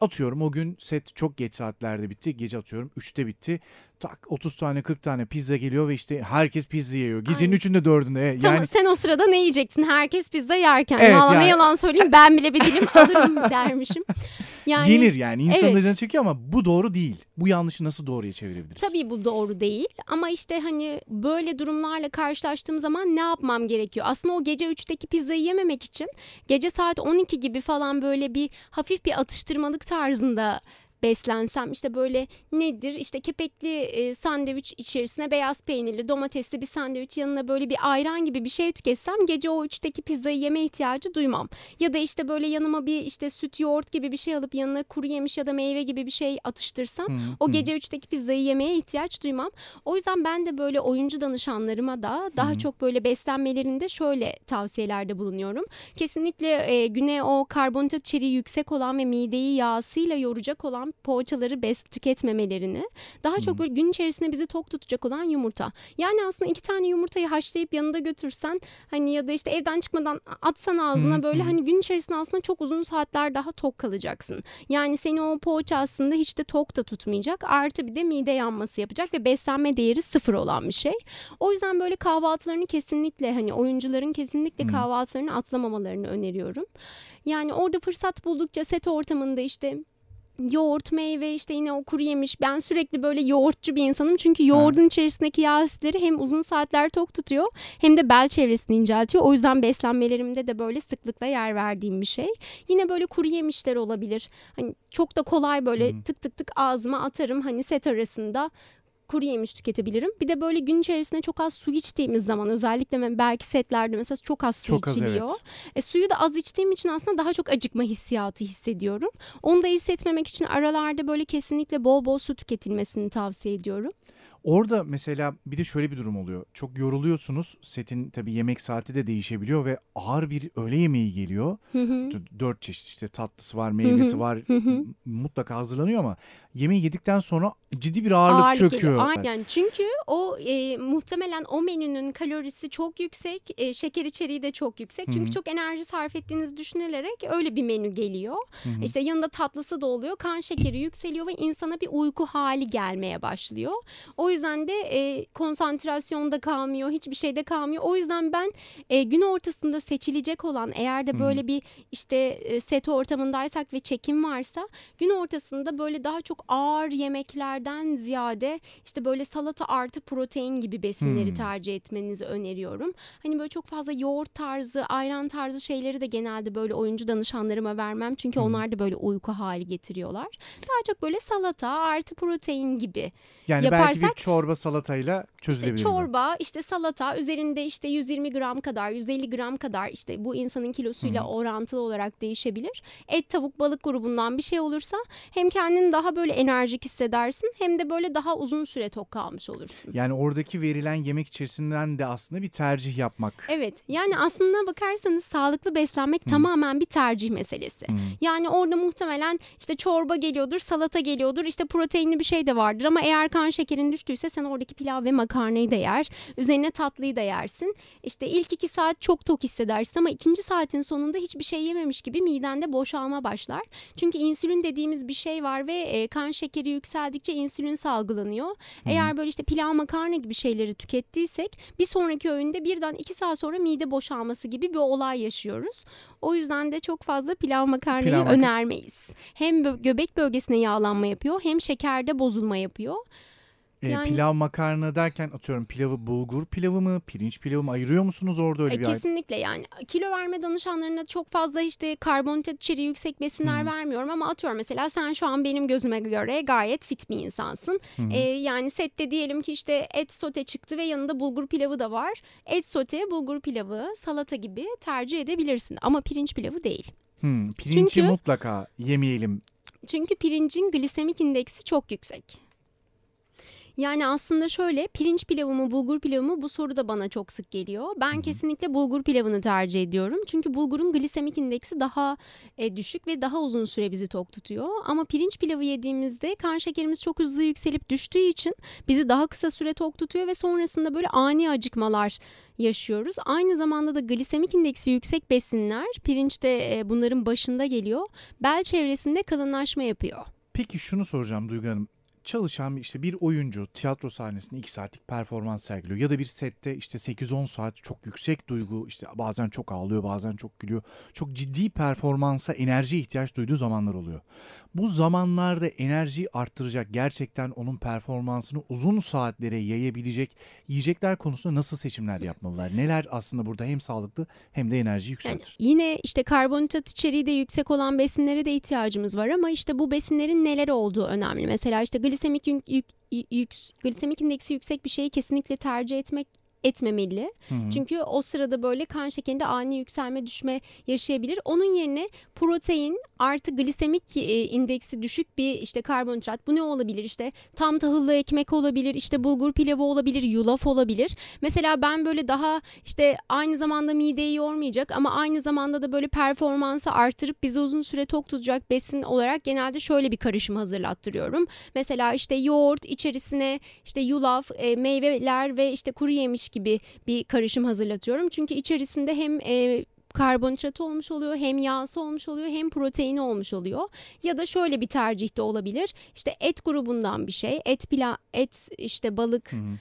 Atıyorum o gün set çok geç saatlerde bitti. Gece atıyorum 3'te bitti. Tak 30 tane 40 tane pizza geliyor ve işte herkes pizza yiyor. Gecenin Aynen. 3'ünde 4'ünde. E, Tamam Yani sen o sırada ne yiyeceksin? Herkes pizza yerken. Evet, Valla yani- ne yalan söyleyeyim ben bile bir dilim alırım dermişim. Yani yenir yani insanın Evet. çekiyor ama bu doğru değil. Bu yanlışı nasıl doğruya çevirebiliriz? Tabii bu doğru değil ama işte hani böyle durumlarla karşılaştığım zaman ne yapmam gerekiyor? Aslında o gece 3'teki pizzayı yememek için gece saat 12 gibi falan böyle bir hafif bir atıştırmalık tarzında beslensem işte böyle nedir işte kepekli e, sandviç içerisine beyaz peynirli domatesli bir sandviç yanına böyle bir ayran gibi bir şey tüketsem gece o üçteki pizzayı yeme ihtiyacı duymam. Ya da işte böyle yanıma bir işte süt yoğurt gibi bir şey alıp yanına kuru yemiş ya da meyve gibi bir şey atıştırsam Hı, o gece 3'teki pizzayı yemeye ihtiyaç duymam. O yüzden ben de böyle oyuncu danışanlarıma da daha Hı. çok böyle beslenmelerinde şöyle tavsiyelerde bulunuyorum. Kesinlikle e, güne o karbonhidrat içeriği yüksek olan ve mideyi yağsıyla yoracak olan poğaçaları bes tüketmemelerini daha çok böyle gün içerisinde bizi tok tutacak olan yumurta. Yani aslında iki tane yumurtayı haşlayıp yanında götürsen hani ya da işte evden çıkmadan atsan ağzına böyle hani gün içerisinde aslında çok uzun saatler daha tok kalacaksın. Yani seni o poğaça aslında hiç de tok da tutmayacak. Artı bir de mide yanması yapacak ve beslenme değeri sıfır olan bir şey. O yüzden böyle kahvaltılarını kesinlikle hani oyuncuların kesinlikle kahvaltılarını atlamamalarını öneriyorum. Yani orada fırsat buldukça set ortamında işte yoğurt, meyve işte yine o kuru yemiş. Ben sürekli böyle yoğurtçu bir insanım. Çünkü yoğurdun içerisindeki yağ asitleri hem uzun saatler tok tutuyor hem de bel çevresini inceltiyor. O yüzden beslenmelerimde de böyle sıklıkla yer verdiğim bir şey. Yine böyle kuru yemişler olabilir. Hani çok da kolay böyle Hı. tık tık tık ağzıma atarım hani set arasında kuru yemiş tüketebilirim. Bir de böyle gün içerisinde çok az su içtiğimiz zaman özellikle belki setlerde mesela çok az su Çok az, içiliyor. evet. E, suyu da az içtiğim için aslında daha çok acıkma hissiyatı hissediyorum. Onu da hissetmemek için aralarda böyle kesinlikle bol bol su tüketilmesini tavsiye ediyorum. Orada mesela bir de şöyle bir durum oluyor. Çok yoruluyorsunuz. Setin tabii yemek saati de değişebiliyor ve ağır bir öğle yemeği geliyor. Hı hı. D- Dört çeşit işte tatlısı var, meyvesi var. hı Mutlaka hazırlanıyor ama yemeği yedikten sonra ciddi bir ağırlık, Ağırlık çöküyor. geliyor. Aynen çünkü o e, muhtemelen o menünün kalorisi çok yüksek, e, şeker içeriği de çok yüksek. Çünkü çok enerji sarf ettiğiniz düşünülerek öyle bir menü geliyor. İşte yanında tatlısı da oluyor, kan şekeri yükseliyor ve insana bir uyku hali gelmeye başlıyor. O yüzden de e, konsantrasyonda kalmıyor, hiçbir şeyde kalmıyor. O yüzden ben e, gün ortasında seçilecek olan eğer de böyle bir işte e, set ortamındaysak ve çekim varsa gün ortasında böyle daha çok ağır yemeklerden ziyade işte böyle salata artı protein gibi besinleri Hmm. tercih etmenizi öneriyorum. Hani böyle çok fazla yoğurt tarzı, ayran tarzı şeyleri de genelde böyle oyuncu danışanlarıma vermem. Çünkü Hı. onlar da böyle uyku hali getiriyorlar. Daha çok böyle salata artı protein gibi. yani yaparsak- çorba salatayla İşte çözülebilir. bu. çorba, işte salata, üzerinde işte 120 gram kadar, 150 gram kadar işte bu insanın kilosuyla Hı. orantılı olarak değişebilir. Et, tavuk, balık grubundan bir şey olursa hem kendini daha böyle enerjik hissedersin hem de böyle daha uzun süre tok kalmış olursun. Yani oradaki verilen yemek içerisinden de aslında bir tercih yapmak. Evet yani aslında bakarsanız sağlıklı beslenmek tamamen bir tercih meselesi. Hı. Yani orada muhtemelen işte çorba geliyordur, salata geliyordur, işte proteinli bir şey de vardır ama eğer kan şekerin düştüyse sen oradaki pilav ve makarnayı da yer. Üzerine tatlıyı da yersin. İşte ilk iki saat çok tok hissedersin ama ikinci saatin sonunda hiçbir şey yememiş gibi midende boşalma başlar. Çünkü insülin dediğimiz bir şey var ve e, kan şekeri yükseldikçe insülin salgılanıyor. Eğer böyle işte pilav makarna gibi şeyleri tükettiysek bir sonraki öğünde birden iki saat sonra mide boşalması gibi bir olay yaşıyoruz. O yüzden de çok fazla pilav makarnayı Pilav önermeyiz. Hem göbek bölgesine yağlanma yapıyor hem şekerde bozulma yapıyor. E, Yani- Pilav makarna derken atıyorum pilavı bulgur pilavı mı pirinç pilavı mı ayırıyor musunuz orada öyle E, bir ay- kesinlikle yani kilo verme danışanlarına çok fazla işte karbonhidrat içeriği yüksek besinler Hı hı. vermiyorum ama atıyorum mesela sen şu an benim gözüme göre gayet fit bir insansın. Hı hı. E, yani sette diyelim ki işte et sote çıktı ve yanında bulgur pilavı da var. Et sote, bulgur pilavı, salata gibi tercih edebilirsin ama pirinç pilavı değil. Hmm, pirinci Çünkü- mutlaka yemeyelim. Çünkü pirincin glisemik indeksi çok yüksek. Yani aslında şöyle pirinç pilavı mı bulgur pilavı mı bu soru da bana çok sık geliyor. Ben Hı hı. kesinlikle bulgur pilavını tercih ediyorum. Çünkü bulgurun glisemik indeksi daha e, düşük ve daha uzun süre bizi tok tutuyor. Ama pirinç pilavı yediğimizde kan şekerimiz çok hızlı yükselip düştüğü için bizi daha kısa süre tok tutuyor ve sonrasında böyle ani acıkmalar yaşıyoruz. Aynı zamanda da glisemik indeksi yüksek besinler pirinçte e, bunların başında geliyor. Bel çevresinde kalınlaşma yapıyor. Peki şunu soracağım Duygu Hanım. Çalışan işte bir oyuncu tiyatro sahnesinde 2 saatlik performans sergiliyor ya da bir sette işte 8-10 saat çok yüksek duygu işte bazen çok ağlıyor bazen çok gülüyor. Çok ciddi performansa enerji ihtiyaç duyduğu zamanlar oluyor. Bu zamanlarda enerjiyi arttıracak gerçekten onun performansını uzun saatlere yayabilecek yiyecekler konusunda nasıl seçimler yapmalılar? Neler aslında burada hem sağlıklı hem de enerji Yani yükseltir? yine işte karbonhidrat içeriği de yüksek olan besinlere de ihtiyacımız var ama işte bu besinlerin neler olduğu önemli. Mesela işte glisemik yük, yük, yük- glisemik indeksi yüksek bir şeyi kesinlikle tercih etmek etmemeli. Hı hı. Çünkü o sırada böyle kan şekerinde ani yükselme düşme yaşayabilir. Onun yerine protein artı glisemik e, indeksi düşük bir işte karbonhidrat. Bu ne olabilir? İşte tam tahıllı ekmek olabilir, işte bulgur pilavı olabilir, yulaf olabilir. Mesela ben böyle daha işte aynı zamanda mideyi yormayacak ama aynı zamanda da böyle performansı artırıp bizi uzun süre tok tutacak besin olarak genelde şöyle bir karışım hazırlattırıyorum. Mesela işte yoğurt içerisine işte yulaf, e, meyveler ve işte kuru yemiş gibi bir karışım hazırlatıyorum. Çünkü içerisinde hem e, karbonhidratı olmuş oluyor, hem yağsı olmuş oluyor, hem proteini olmuş oluyor. Ya da şöyle bir tercih de olabilir. İşte et grubundan bir şey, et pila, et işte balık, Hı hı.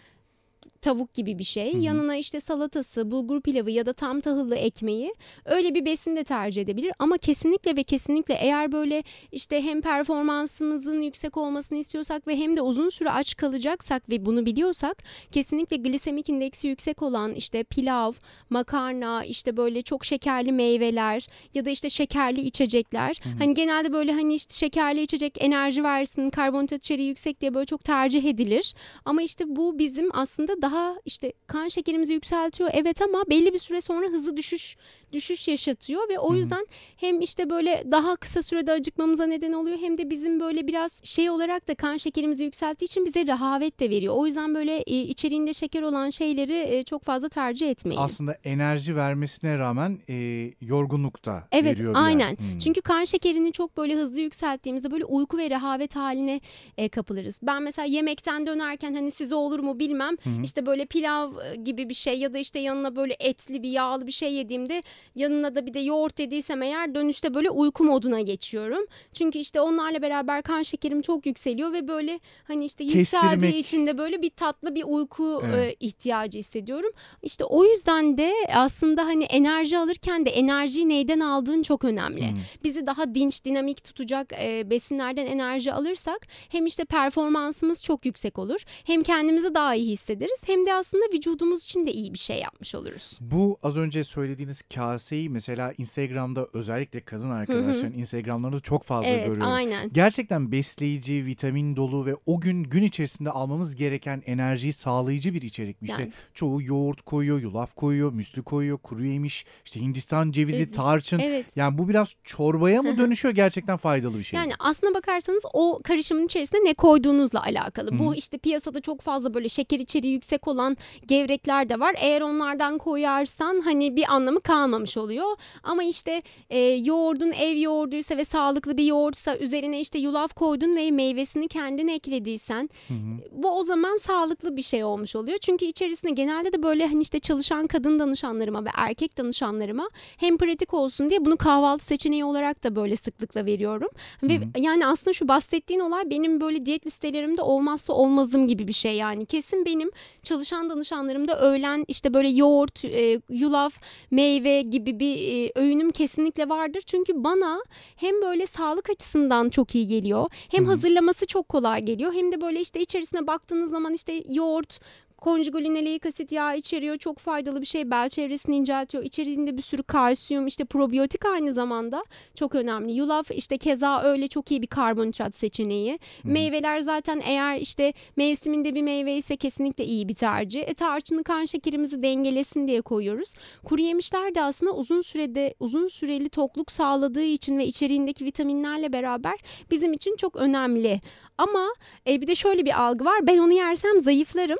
Tavuk gibi bir şey. Hı hı. Yanına işte salatası, bulgur pilavı ya da tam tahıllı ekmeği öyle bir besin de tercih edebilir. Ama kesinlikle ve kesinlikle eğer böyle işte hem performansımızın yüksek olmasını istiyorsak ve hem de uzun süre aç kalacaksak ve bunu biliyorsak kesinlikle glisemik indeksi yüksek olan işte pilav, makarna, işte böyle çok şekerli meyveler ya da işte şekerli içecekler. Hı hı. Hani genelde böyle hani işte şekerli içecek enerji versin, karbonhidrat içeriği yüksek diye böyle çok tercih edilir. Ama işte bu bizim aslında daha işte kan şekerimizi yükseltiyor evet ama belli bir süre sonra hızlı düşüş düşüş yaşatıyor ve o yüzden hem işte böyle daha kısa sürede acıkmamıza neden oluyor hem de bizim böyle biraz şey olarak da kan şekerimizi yükselttiği için bize rehavet de veriyor. O yüzden böyle e, içeriğinde şeker olan şeyleri e, çok fazla tercih etmeyin. Aslında enerji vermesine rağmen e, yorgunluk da Evet veriyor yer. aynen. Hmm. Çünkü kan şekerini çok böyle hızlı yükselttiğimizde böyle uyku ve rehavet haline e, kapılırız. Ben mesela yemekten dönerken hani size olur mu bilmem. Hı hı. İşte böyle pilav e, gibi bir şey ya da işte yanına böyle etli bir yağlı bir şey yediğimde yanına da bir de yoğurt yediysem eğer dönüşte böyle uyku moduna geçiyorum. Çünkü işte onlarla beraber kan şekerim çok yükseliyor ve böyle hani işte yükseldiği Kestirmek. için de böyle bir tatlı bir uyku Evet. e, ihtiyacı hissediyorum. İşte o yüzden de aslında hani enerji alırken de enerjiyi neyden aldığın çok önemli. Hmm. Bizi daha dinç, dinamik tutacak e, besinlerden enerji alırsak hem işte performansımız çok yüksek olur. Hem kendimizi daha iyi hissederiz hem de aslında vücudumuz için de iyi bir şey yapmış oluruz. Bu az önce söylediğiniz kaseyi mesela Instagram'da özellikle kadın arkadaşların Instagram'larında çok fazla evet, görüyorum. aynen. Gerçekten besleyici, vitamin dolu ve o gün gün içerisinde almamız gereken enerjiyi sağlayıcı bir içerik. İşte Yani. çoğu yoğurt koyuyor, yulaf koyuyor, müslü koyuyor, kuru yemiş, işte Hindistan cevizi, Ezgi. tarçın. Evet. Yani bu biraz çorbaya mı dönüşüyor gerçekten faydalı bir şey? Yani aslına bakarsanız o karışımın içerisinde ne koyduğunuzla alakalı. Hı hı. Bu işte piyasada çok fazla böyle şeker içeriği yüksek olan gevrekler de var. Eğer onlardan koyarsan hani bir anlamı kalmamış oluyor. Ama işte e, yoğurdun ev yoğurduysa ve sağlıklı bir yoğurtsa üzerine işte yulaf koydun ve meyvesini kendin eklediysen Hı hı. bu o zaman sağlıklı bir şey olmuş oluyor. Çünkü içerisinde genelde de böyle hani işte çalışan kadın danışanlarıma ve erkek danışanlarıma hem pratik olsun diye bunu kahvaltı seçeneği olarak da böyle sıklıkla veriyorum. Ve Hı hı. yani aslında şu bahsettiğin olay benim böyle diyet listelerimde olmazsa olmazım gibi bir şey yani. Kesin benim çalışan danışanlarım da öğlen işte böyle yoğurt, e, yulaf, meyve gibi bir e, öğünüm kesinlikle vardır. Çünkü bana hem böyle sağlık açısından çok iyi geliyor. Hem Hı hı. hazırlaması çok kolay geliyor. Hem de böyle işte içerisine baktığınız zaman işte yoğurt, konjugalinoleik asit yağı içeriyor. Çok faydalı bir şey. Bel çevresini inceltiyor. İçerisinde bir sürü kalsiyum, işte probiyotik aynı zamanda çok önemli. Yulaf işte keza öyle çok iyi bir karbonhidrat seçeneği. Hı. Meyveler zaten eğer işte mevsiminde bir meyve ise kesinlikle iyi bir tercih. E tarçını kan şekerimizi dengelesin diye koyuyoruz. Kuru yemişler de aslında uzun sürede uzun süreli tokluk sağladığı için ve içeriğindeki vitaminlerle beraber bizim için çok önemli. Ama e, bir de şöyle bir algı var. Ben onu yersem zayıflarım.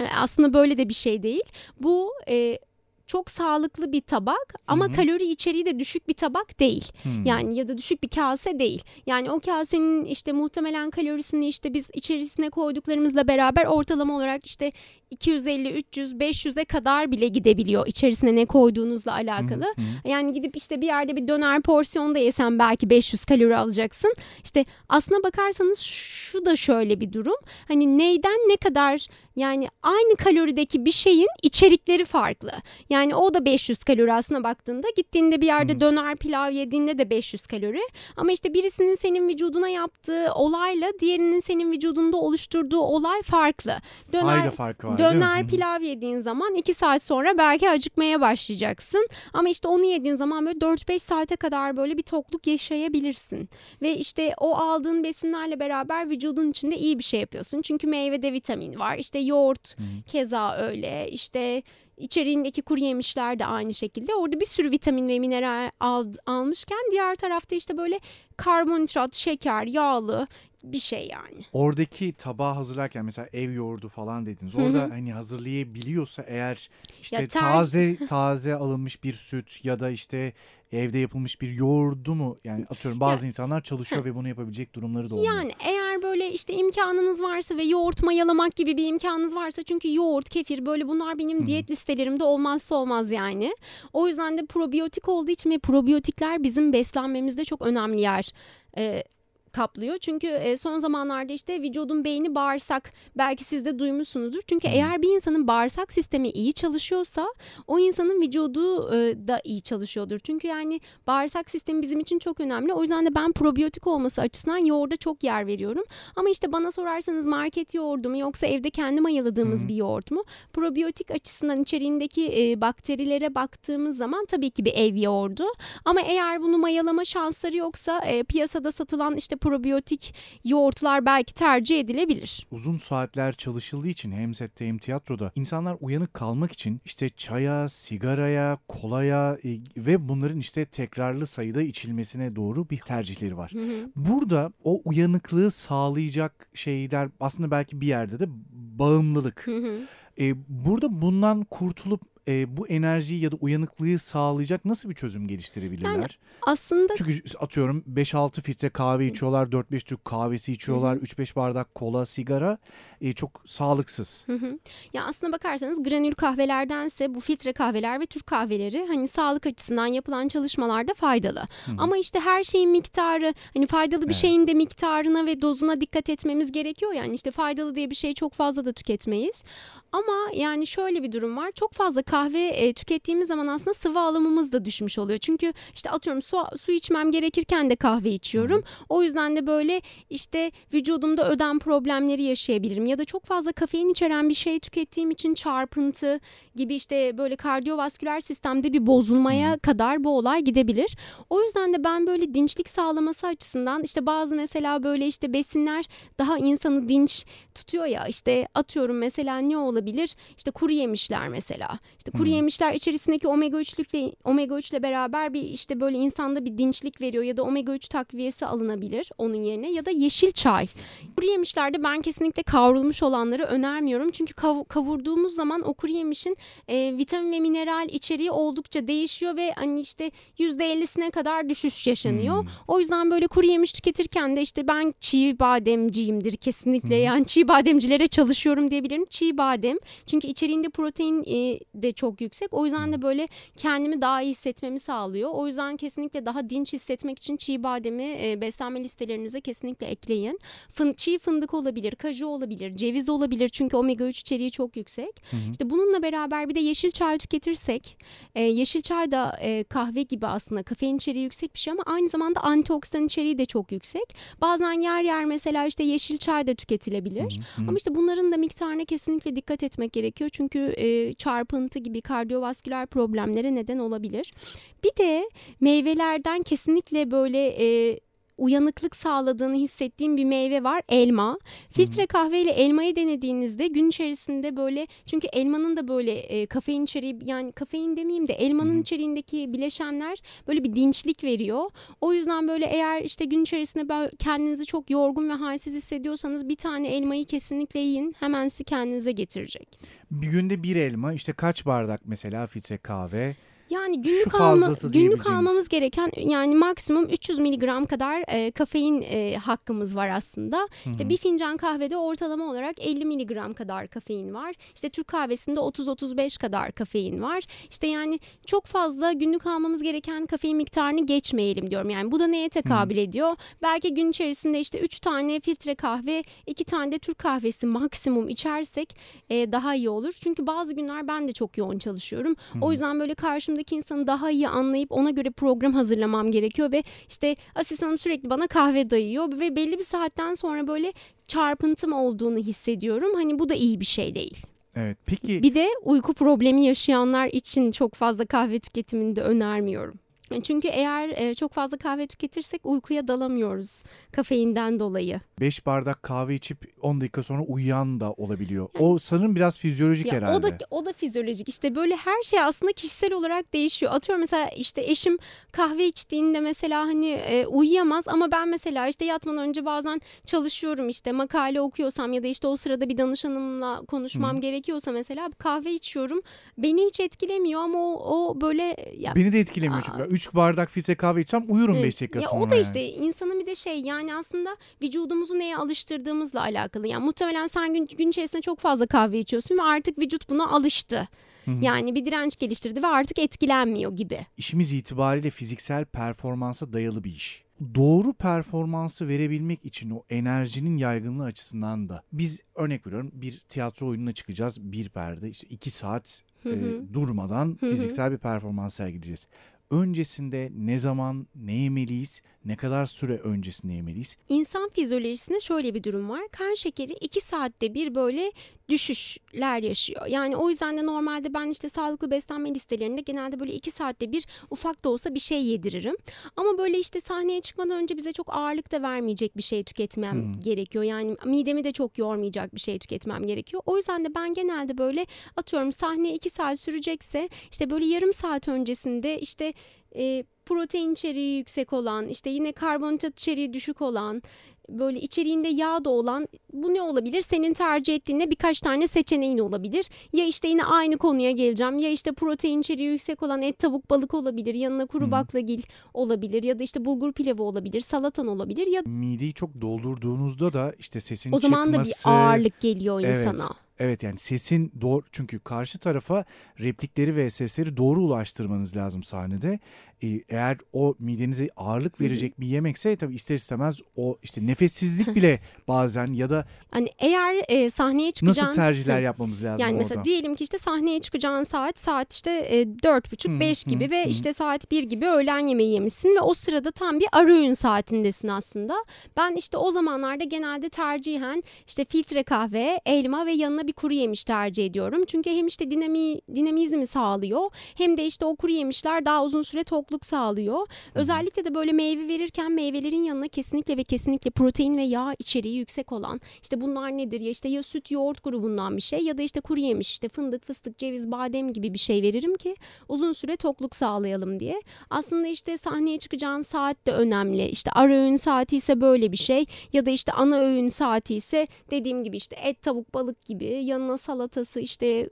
E, aslında böyle de bir şey değil. Bu e, çok sağlıklı bir tabak ama Hı hı. kalori içeriği de düşük bir tabak değil. Hmm. Yani ya da düşük bir kase değil. Yani o kasenin işte muhtemelen kalorisini işte biz içerisine koyduklarımızla beraber ortalama olarak işte 250, 300, 500'e kadar bile gidebiliyor içerisine ne koyduğunuzla alakalı. hı hı. Yani gidip işte bir yerde bir döner porsiyonda yesen belki 500 kalori alacaksın. İşte aslına bakarsanız şu da şöyle bir durum. Hani neyden ne kadar yani aynı kalorideki bir şeyin içerikleri farklı. Yani o da 500 kalori aslına baktığında gittiğinde bir yerde Hı hı. döner pilav yediğinde de 500 kalori. Ama işte birisinin senin vücuduna yaptığı olayla diğerinin senin vücudunda oluşturduğu olay farklı. Döner, Ayda farkı var Döner pilav yediğin zaman 2 saat sonra belki acıkmaya başlayacaksın. Ama işte onu yediğin zaman böyle 4-5 saate kadar böyle bir tokluk yaşayabilirsin. Ve işte o aldığın besinlerle beraber vücudun içinde iyi bir şey yapıyorsun. Çünkü meyvede vitamin var. İşte yoğurt hı. keza öyle. İşte içeriğindeki kuru yemişler de aynı şekilde. Orada bir sürü vitamin ve mineral al, almışken diğer tarafta işte böyle karbonhidrat, şeker, yağlı bir şey yani. Oradaki tabağı hazırlarken mesela ev yoğurdu falan dediniz. Orada hani hazırlayabiliyorsa eğer işte Ya ter- taze taze alınmış bir süt ya da işte evde yapılmış bir yoğurdu mu yani atıyorum bazı insanlar çalışıyor ve bunu yapabilecek durumları da olmuyor. Yani eğer böyle işte imkanınız varsa ve yoğurt mayalamak gibi bir imkanınız varsa çünkü yoğurt, kefir böyle bunlar benim Hı hı. diyet listelerimde olmazsa olmaz yani. O yüzden de probiyotik olduğu için ve probiyotikler bizim beslenmemizde çok önemli yer e, kaplıyor. Çünkü e, son zamanlarda işte vücudun beyni bağırsak belki siz de duymuşsunuzdur. Çünkü Hı. eğer bir insanın bağırsak sistemi iyi çalışıyorsa o insanın vücudu e, da iyi çalışıyordur. Çünkü yani bağırsak sistemi bizim için çok önemli. O yüzden de ben probiyotik olması açısından yoğurda çok yer veriyorum. Ama işte bana sorarsanız market yoğurdu mu yoksa evde kendi mayaladığımız Hı hı. bir yoğurt mu? Probiyotik açısından içeriğindeki e, bakterilere baktığımız zaman tabii ki bir ev yoğurdu. Ama eğer bunu mayalama şansları yoksa e, piyasada satılan işte probiyotik yoğurtlar belki tercih edilebilir. Uzun saatler çalışıldığı için hem sette hem tiyatroda insanlar uyanık kalmak için işte çaya, sigaraya, kolaya e, ve bunların işte tekrarlı sayıda içilmesine doğru bir tercihleri var. Hı hı. Burada o uyanıklığı sağlayacak şeyler aslında belki bir yerde de bağımlılık. Hı hı. E, burada bundan kurtulup e, bu enerjiyi ya da uyanıklığı sağlayacak nasıl bir çözüm geliştirebilirler? Yani Aslında Çünkü atıyorum 5-6 filtre kahve içiyorlar, 4-5 Türk kahvesi içiyorlar, 3-5 bardak kola, sigara e, çok sağlıksız. Hı hı. Ya aslına bakarsanız granül kahvelerdense bu filtre kahveler ve Türk kahveleri hani sağlık açısından yapılan çalışmalarda faydalı. Hı hı. Ama işte her şeyin miktarı hani faydalı bir Evet. şeyin de miktarına ve dozuna dikkat etmemiz gerekiyor. Yani işte faydalı diye bir şeyi çok fazla da tüketmeyiz. Ama yani şöyle bir durum var. Çok fazla kahve e, tükettiğimiz zaman aslında sıvı alımımız da düşmüş oluyor. Çünkü işte atıyorum su, su içmem gerekirken de kahve içiyorum. O yüzden de böyle işte vücudumda ödem problemleri yaşayabilirim. Ya da çok fazla kafein içeren bir şey tükettiğim için çarpıntı gibi işte böyle kardiyovasküler sistemde bir bozulmaya kadar bu olay gidebilir. O yüzden de ben böyle dinçlik sağlaması açısından işte bazı mesela böyle işte besinler daha insanı dinç tutuyor ya işte atıyorum mesela ne olabilir? İşte kuru yemişler mesela. İşte kuru Hı. yemişler içerisindeki omega 3'lükle omega 3 ile beraber bir işte böyle insanda bir dinçlik veriyor ya da omega 3 takviyesi alınabilir onun yerine ya da yeşil çay. Kuru yemişlerde ben kesinlikle kavrulmuş olanları önermiyorum. Çünkü kav- kavurduğumuz zaman o kuru yemişin e, vitamin ve mineral içeriği oldukça değişiyor ve hani işte %50'sine kadar düşüş yaşanıyor. Hmm. O yüzden böyle kuru yemiş tüketirken de işte ben çiğ bademciyimdir kesinlikle. Hı. Yani çiğ bademcilere çalışıyorum diyebilirim. Çiğ badem çünkü içeriğinde protein e, de de çok yüksek. O yüzden de böyle kendimi daha iyi hissetmemi sağlıyor. O yüzden kesinlikle daha dinç hissetmek için çiğ bademi e, beslenme listelerinize kesinlikle ekleyin. Fın, çiğ fındık olabilir, kaju olabilir, ceviz olabilir çünkü omega 3 içeriği çok yüksek. Hı hı. İşte bununla beraber bir de yeşil çay tüketirsek, e, yeşil çay da e, kahve gibi aslında kafein içeriği yüksek bir şey ama aynı zamanda antioksidan içeriği de çok yüksek. Bazen yer yer mesela işte yeşil çay da tüketilebilir. Hı hı. Ama işte bunların da miktarına kesinlikle dikkat etmek gerekiyor. Çünkü e, çarpıntı gibi kardiyovasküler problemlere neden olabilir. Bir de meyvelerden kesinlikle böyle e, uyanıklık sağladığını hissettiğim bir meyve var elma. Filtre kahve ile elmayı denediğinizde gün içerisinde böyle çünkü elmanın da böyle e, kafein içeriği yani kafein demeyeyim de elmanın Hı. içeriğindeki bileşenler böyle bir dinçlik veriyor. O yüzden böyle eğer işte gün içerisinde böyle kendinizi çok yorgun ve halsiz hissediyorsanız bir tane elmayı kesinlikle yiyin. Hemen sizi kendinize getirecek. Bir günde bir elma işte kaç bardak mesela filtre kahve? Yani günlük alma, günlük almamız gereken yani maksimum 300 miligram kadar e, kafein e, hakkımız var aslında. Hı-hı. İşte bir fincan kahvede ortalama olarak 50 miligram kadar kafein var. İşte Türk kahvesinde 30-35 kadar kafein var. İşte yani çok fazla günlük almamız gereken kafein miktarını geçmeyelim diyorum. Yani bu da neye tekabül Hı-hı. ediyor? Belki gün içerisinde işte 3 tane filtre kahve, 2 tane de Türk kahvesi maksimum içersek e, daha iyi olur. Çünkü bazı günler ben de çok yoğun çalışıyorum. Hı-hı. O yüzden böyle karşımda karşımdaki insanı daha iyi anlayıp ona göre program hazırlamam gerekiyor ve işte asistanım sürekli bana kahve dayıyor ve belli bir saatten sonra böyle çarpıntım olduğunu hissediyorum. Hani bu da iyi bir şey değil. Evet. Peki bir de uyku problemi yaşayanlar için çok fazla kahve tüketimini de önermiyorum. Çünkü eğer e, çok fazla kahve tüketirsek uykuya dalamıyoruz kafeinden dolayı. 5 bardak kahve içip 10 dakika sonra uyuyan da olabiliyor. Yani, o sanırım biraz fizyolojik ya herhalde. O da o da fizyolojik. İşte böyle her şey aslında kişisel olarak değişiyor. Atıyorum mesela işte eşim kahve içtiğinde mesela hani e, uyuyamaz ama ben mesela işte yatmadan önce bazen çalışıyorum işte makale okuyorsam ya da işte o sırada bir danışanımla konuşmam Hı. gerekiyorsa mesela kahve içiyorum. Beni hiç etkilemiyor ama o, o böyle ya, Beni de etkilemiyor çünkü. 3 bardak filtre kahve içsem uyurum 5 evet. dakika ya sonra. O da işte yani. insanın bir de şey yani aslında vücudumuzu neye alıştırdığımızla alakalı. Yani muhtemelen sen gün, gün içerisinde çok fazla kahve içiyorsun ve artık vücut buna alıştı. Hı-hı. Yani bir direnç geliştirdi ve artık etkilenmiyor gibi. İşimiz itibariyle fiziksel performansa dayalı bir iş. Doğru performansı verebilmek için o enerjinin yaygınlığı açısından da biz örnek veriyorum bir tiyatro oyununa çıkacağız bir perde işte iki saat e, durmadan Hı-hı. fiziksel bir performans sergileyeceğiz öncesinde ne zaman ne yemeliyiz, ne kadar süre öncesinde yemeliyiz? İnsan fizyolojisinde şöyle bir durum var. Kan şekeri 2 saatte bir böyle düşüşler yaşıyor. Yani o yüzden de normalde ben işte sağlıklı beslenme listelerinde genelde böyle 2 saatte bir ufak da olsa bir şey yediririm. Ama böyle işte sahneye çıkmadan önce bize çok ağırlık da vermeyecek bir şey tüketmem hmm. gerekiyor. Yani midemi de çok yormayacak bir şey tüketmem gerekiyor. O yüzden de ben genelde böyle atıyorum sahne 2 saat sürecekse işte böyle yarım saat öncesinde işte e, protein içeriği yüksek olan, işte yine karbonhidrat içeriği düşük olan, böyle içeriğinde yağ da olan bu ne olabilir? Senin tercih ettiğinde birkaç tane seçeneğin olabilir. Ya işte yine aynı konuya geleceğim. Ya işte protein içeriği yüksek olan et, tavuk, balık olabilir. Yanına kuru hmm. baklagil olabilir. Ya da işte bulgur pilavı olabilir. Salatan olabilir. Ya mideyi çok doldurduğunuzda da işte sesin çıkması. O zaman da bir ağırlık geliyor evet. insana. Evet yani sesin doğru çünkü karşı tarafa replikleri ve sesleri doğru ulaştırmanız lazım sahnede. Ee, eğer o midenize ağırlık verecek bir yemekse tabii ister istemez o işte nefessizlik bile bazen ya da hani eğer e, sahneye çıkacağın nasıl tercihler yapmamız lazım Yani orada? mesela diyelim ki işte sahneye çıkacağın saat saat işte dört buçuk beş gibi ve işte saat bir gibi öğlen yemeği yemişsin ve o sırada tam bir ara öğün saatindesin aslında. Ben işte o zamanlarda genelde tercihen işte filtre kahve, elma ve yanına bir kuru yemiş tercih ediyorum. Çünkü hem işte dinami, dinamizmi sağlıyor hem de işte o kuru yemişler daha uzun süre tokluk sağlıyor. Özellikle de böyle meyve verirken meyvelerin yanına kesinlikle ve kesinlikle protein ve yağ içeriği yüksek olan işte bunlar nedir ya işte ya süt yoğurt grubundan bir şey ya da işte kuru yemiş işte fındık fıstık ceviz badem gibi bir şey veririm ki uzun süre tokluk sağlayalım diye. Aslında işte sahneye çıkacağın saat de önemli. İşte ara öğün saati ise böyle bir şey ya da işte ana öğün saati ise dediğim gibi işte et tavuk balık gibi yanına salatası işte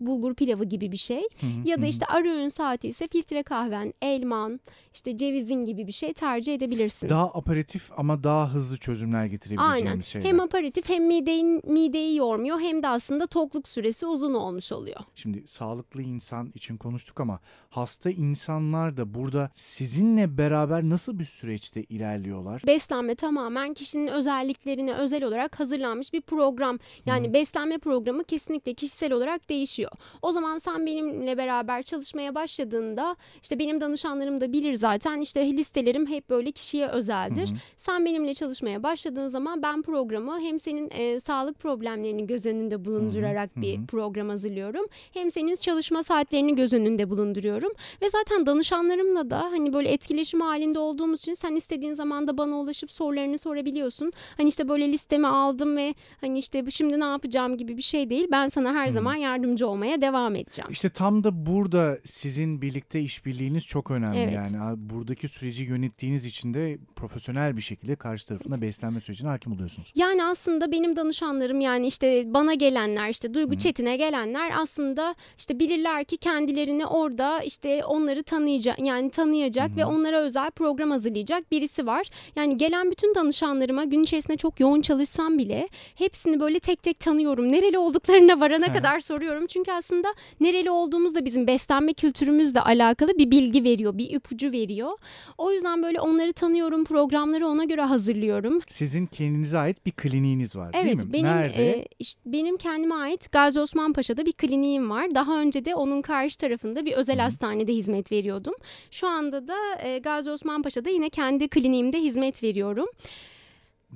bulgur pilavı gibi bir şey. Hı hı, Ya hı da hı. işte ara öğün saati ise filtre kahven, elman, işte cevizin gibi bir şey tercih edebilirsin. Daha aparatif ama daha hızlı çözümler getirebileceğimiz Aynen. şeyler. Hem aparatif hem mideyi, mideyi yormuyor hem de aslında tokluk süresi uzun olmuş oluyor. Şimdi sağlıklı insan için konuştuk ama hasta insanlar da burada sizinle beraber nasıl bir süreçte ilerliyorlar? Beslenme tamamen kişinin özelliklerine özel olarak hazırlanmış bir program. Yani beslenme programı kesinlikle kişisel olarak değişiyor. O zaman sen benimle beraber çalışmaya başladığında işte benim danışanlarım da bilir zaten işte listelerim hep böyle kişiye özeldir. Hı hı. Sen benimle çalışmaya başladığın zaman ben programı hem senin e, sağlık problemlerini göz önünde bulundurarak Hı hı, bir hı hı. program hazırlıyorum. Hem senin çalışma saatlerini göz önünde bulunduruyorum. Ve zaten danışanlarımla da hani böyle etkileşim halinde olduğumuz için sen istediğin zaman da bana ulaşıp sorularını sorabiliyorsun. Hani işte böyle listemi aldım ve hani işte şimdi ne yapacağım gibi bir şey değil. Ben sana her Hı. zaman yardımcı olmaya devam edeceğim. İşte tam da burada sizin birlikte işbirliğiniz çok önemli. Evet. Yani buradaki süreci yönettiğiniz için de profesyonel bir şekilde karşı tarafında beslenme sürecine hakim oluyorsunuz. Yani aslında benim danışanlarım yani işte bana gelenler işte Duygu Hı. Çetin'e gelenler aslında işte bilirler ki kendilerini orada işte onları tanıyacak yani tanıyacak Hı ve onlara özel program hazırlayacak birisi var. Yani gelen bütün danışanlarıma gün içerisinde çok yoğun çalışsam bile hepsini böyle tek tek tanıyorum. Nereli olduklarına varana hı. kadar soruyorum. Çünkü aslında nereli olduğumuz da bizim beslenme kültürümüzle alakalı bir bilgi veriyor, bir ipucu veriyor. O yüzden böyle onları tanıyorum, programları ona göre hazırlıyorum. Sizin kendinize ait bir kliniğiniz var değil Evet mi? benim Nerede? e, işte benim kendime ait Gazi Osman Paşa'da bir kliniğim var. Daha önce de onun karşı tarafında bir özel hı. hastanede hizmet veriyordum. Şu anda da e, Gazi Osman Paşa'da yine kendi kliniğimde hizmet veriyorum.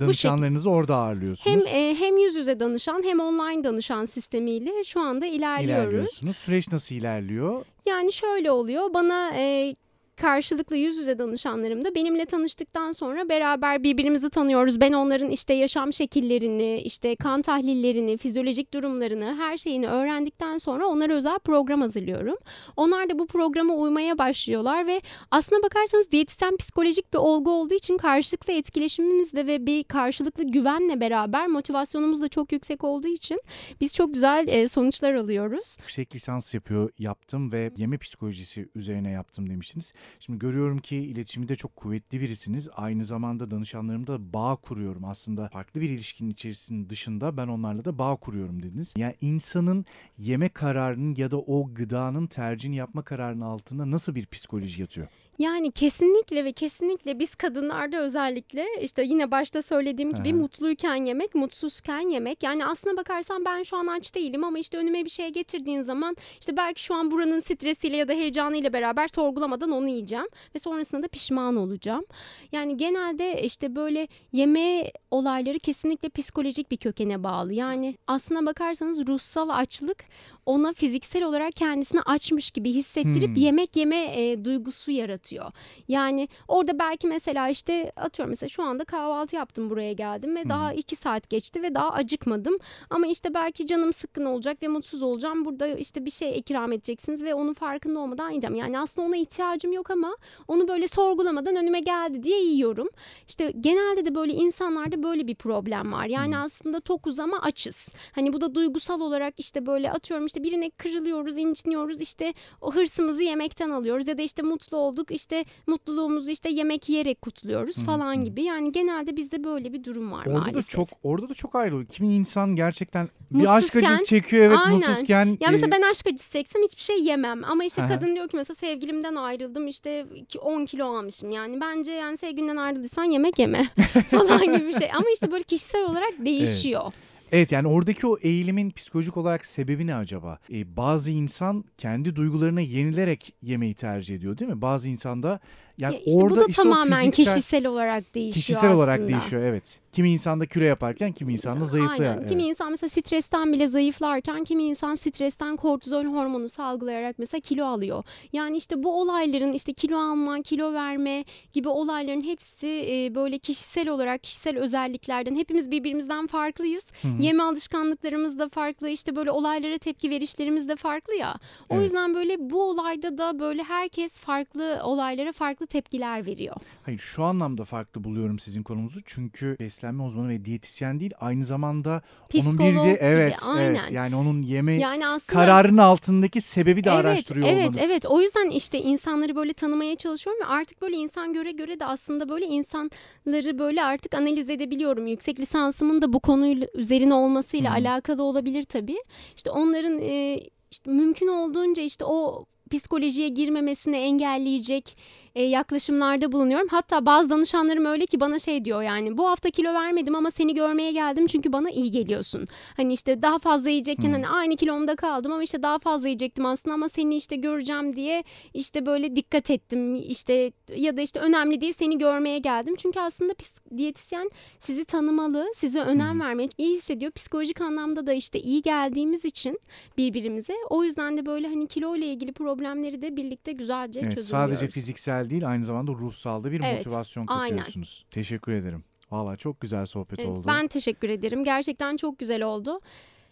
Danışanlarınızı orada Hem ağırlıyorsunuz. e, hem yüz yüze danışan hem online danışan sistemiyle şu anda ilerliyoruz. ilerliyorsunuz. Süreç nasıl ilerliyor? Yani şöyle oluyor. Bana e, karşılıklı yüz yüze danışanlarım da benimle tanıştıktan sonra beraber birbirimizi tanıyoruz. Ben onların işte yaşam şekillerini, işte kan tahlillerini, fizyolojik durumlarını, her şeyini öğrendikten sonra onlara özel program hazırlıyorum. Onlar da bu programa uymaya başlıyorlar ve aslına bakarsanız diyetisyen psikolojik bir olgu olduğu için karşılıklı etkileşimimizle ve bir karşılıklı güvenle beraber motivasyonumuz da çok yüksek olduğu için biz çok güzel e, sonuçlar alıyoruz. Yüksek lisans yapıyor yaptım ve yeme psikolojisi üzerine yaptım demiştiniz. Şimdi görüyorum ki iletişimde çok kuvvetli birisiniz. Aynı zamanda danışanlarımda bağ kuruyorum. Aslında farklı bir ilişkinin içerisinin dışında ben onlarla da bağ kuruyorum dediniz. Yani insanın yeme kararının ya da o gıdanın tercihini yapma kararının altında nasıl bir psikoloji yatıyor? Yani kesinlikle ve kesinlikle biz kadınlarda özellikle işte yine başta söylediğim gibi Aha. mutluyken yemek, mutsuzken yemek. Yani aslına bakarsan ben şu an aç değilim ama işte önüme bir şey getirdiğin zaman işte belki şu an buranın stresiyle ya da heyecanıyla beraber sorgulamadan onu yiyeceğim ve sonrasında da pişman olacağım. Yani genelde işte böyle yeme olayları kesinlikle psikolojik bir kökene bağlı. Yani aslına bakarsanız ruhsal açlık ona fiziksel olarak kendisini açmış gibi hissettirip Hmm. yemek yeme e, duygusu yaratıyor. Yani orada belki mesela işte atıyorum mesela şu anda kahvaltı yaptım buraya geldim ve daha iki saat geçti ve daha acıkmadım. Ama işte belki canım sıkkın olacak ve mutsuz olacağım. Burada işte bir şey ikram edeceksiniz ve onun farkında olmadan yiyeceğim. Yani aslında ona ihtiyacım yok ama onu böyle sorgulamadan önüme geldi diye yiyorum. İşte genelde de böyle insanlarda böyle bir problem var. Yani aslında tokuz ama açız. Hani bu da duygusal olarak işte böyle atıyorum işte birine kırılıyoruz, inciniyoruz. işte o hırsımızı yemekten alıyoruz ya da işte mutlu olduk işte mutluluğumuzu işte yemek yiyerek kutluyoruz falan gibi. Yani genelde bizde böyle bir durum var Orada maalesef. da çok orada da çok ayrı. Kimi insan gerçekten bir aşk acısı çekiyor evet Aynen. mutsuzken. Ya mesela e, ben aşk acısı çeksem hiçbir şey yemem. Ama işte kadın diyor ki mesela sevgilimden ayrıldım işte iki- 10 kilo almışım. Yani bence yani sevgilinden ayrıldıysan yemek yeme falan gibi bir şey. Ama işte böyle kişisel olarak değişiyor. Evet yani oradaki o eğilimin psikolojik olarak sebebi ne acaba? Ee, bazı insan kendi duygularına yenilerek yemeği tercih ediyor değil mi? Bazı insan da yani Ya işte orada bu da işte tamamen fiziksel- kişisel olarak değişiyor kişisel olarak aslında. değişiyor evet. Kimi insanda kilo yaparken kimi insanda zayıflıyor. Aynen. Kimi insan mesela stresten bile zayıflarken kimi insan stresten kortizol hormonu salgılayarak mesela kilo alıyor. Yani işte bu olayların işte kilo alma, kilo verme gibi olayların hepsi e, böyle kişisel olarak kişisel özelliklerden hepimiz birbirimizden farklıyız. Hı hı. Yeme alışkanlıklarımız da farklı. işte böyle olaylara tepki verişlerimiz de farklı ya. O Evet. yüzden böyle bu olayda da böyle herkes farklı olaylara farklı farklı tepkiler veriyor. Hayır şu anlamda farklı buluyorum sizin konumuzu. Çünkü beslenme uzmanı ve diyetisyen değil aynı zamanda Psikolog onun bir de gibi, evet aynen. evet yani onun yeme Yani aslında kararının altındaki sebebi de evet, araştırıyor evet, olmanız. Evet, o yüzden işte insanları böyle tanımaya çalışıyorum ve artık böyle insan göre göre de aslında böyle insanları böyle artık analiz edebiliyorum. Yüksek lisansımın da bu konuyla üzerine olmasıyla Hı. alakalı olabilir tabii. İşte onların e, işte mümkün olduğunca işte o psikolojiye girmemesini engelleyecek e, yaklaşımlarda bulunuyorum. Hatta bazı danışanlarım öyle ki bana şey diyor yani bu hafta kilo vermedim ama seni görmeye geldim çünkü bana iyi geliyorsun. Hani işte daha fazla yiyecekken Hmm. hani aynı kilomda kaldım ama işte daha fazla yiyecektim aslında ama seni işte göreceğim diye işte böyle dikkat ettim işte ya da işte önemli değil seni görmeye geldim. Çünkü aslında diyetisyen sizi tanımalı, size önem Hı. vermeli, iyi hissediyor. Psikolojik anlamda da işte iyi geldiğimiz için birbirimize o yüzden de böyle hani kilo ile ilgili problemleri de birlikte güzelce Evet, çözümlüyoruz. sadece fiziksel değil aynı zamanda ruhsal da bir Evet, motivasyon aynen. katıyorsunuz. Teşekkür ederim. Valla çok güzel sohbet Evet, oldu. ben teşekkür ederim. Gerçekten çok güzel oldu.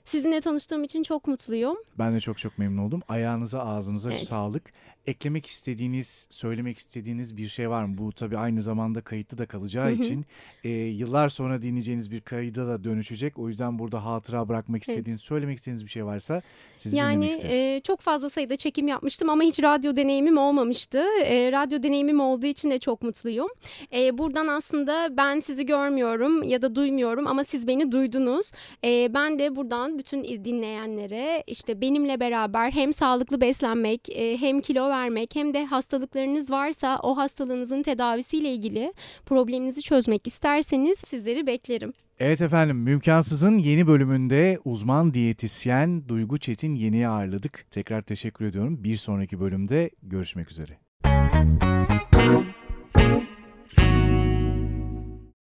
Sizinle tanıştığım için çok mutluyum. Ben de çok çok memnun oldum. Ayağınıza ağzınıza Evet. sağlık. Eklemek istediğiniz, söylemek istediğiniz bir şey var mı? Bu tabii aynı zamanda kayıtlı da kalacağı için e, yıllar sonra dinleyeceğiniz bir kayıda da dönüşecek. O yüzden burada hatıra bırakmak Evet. istediğiniz, söylemek istediğiniz bir şey varsa sizi Yani dinlemek isteriz. e, çok fazla sayıda çekim yapmıştım ama hiç radyo deneyimim olmamıştı. E, radyo deneyimim olduğu için de çok mutluyum. E, buradan aslında ben sizi görmüyorum ya da duymuyorum ama siz beni duydunuz. E, ben de buradan bütün dinleyenlere işte benimle beraber hem sağlıklı beslenmek e, hem kilo vermek hem de hastalıklarınız varsa o hastalığınızın tedavisiyle ilgili probleminizi çözmek isterseniz sizleri beklerim. Evet efendim, Mümkansız'ın yeni bölümünde uzman diyetisyen Duygu Çetin Yeni'yi ağırladık. Tekrar teşekkür ediyorum. Bir sonraki bölümde görüşmek üzere.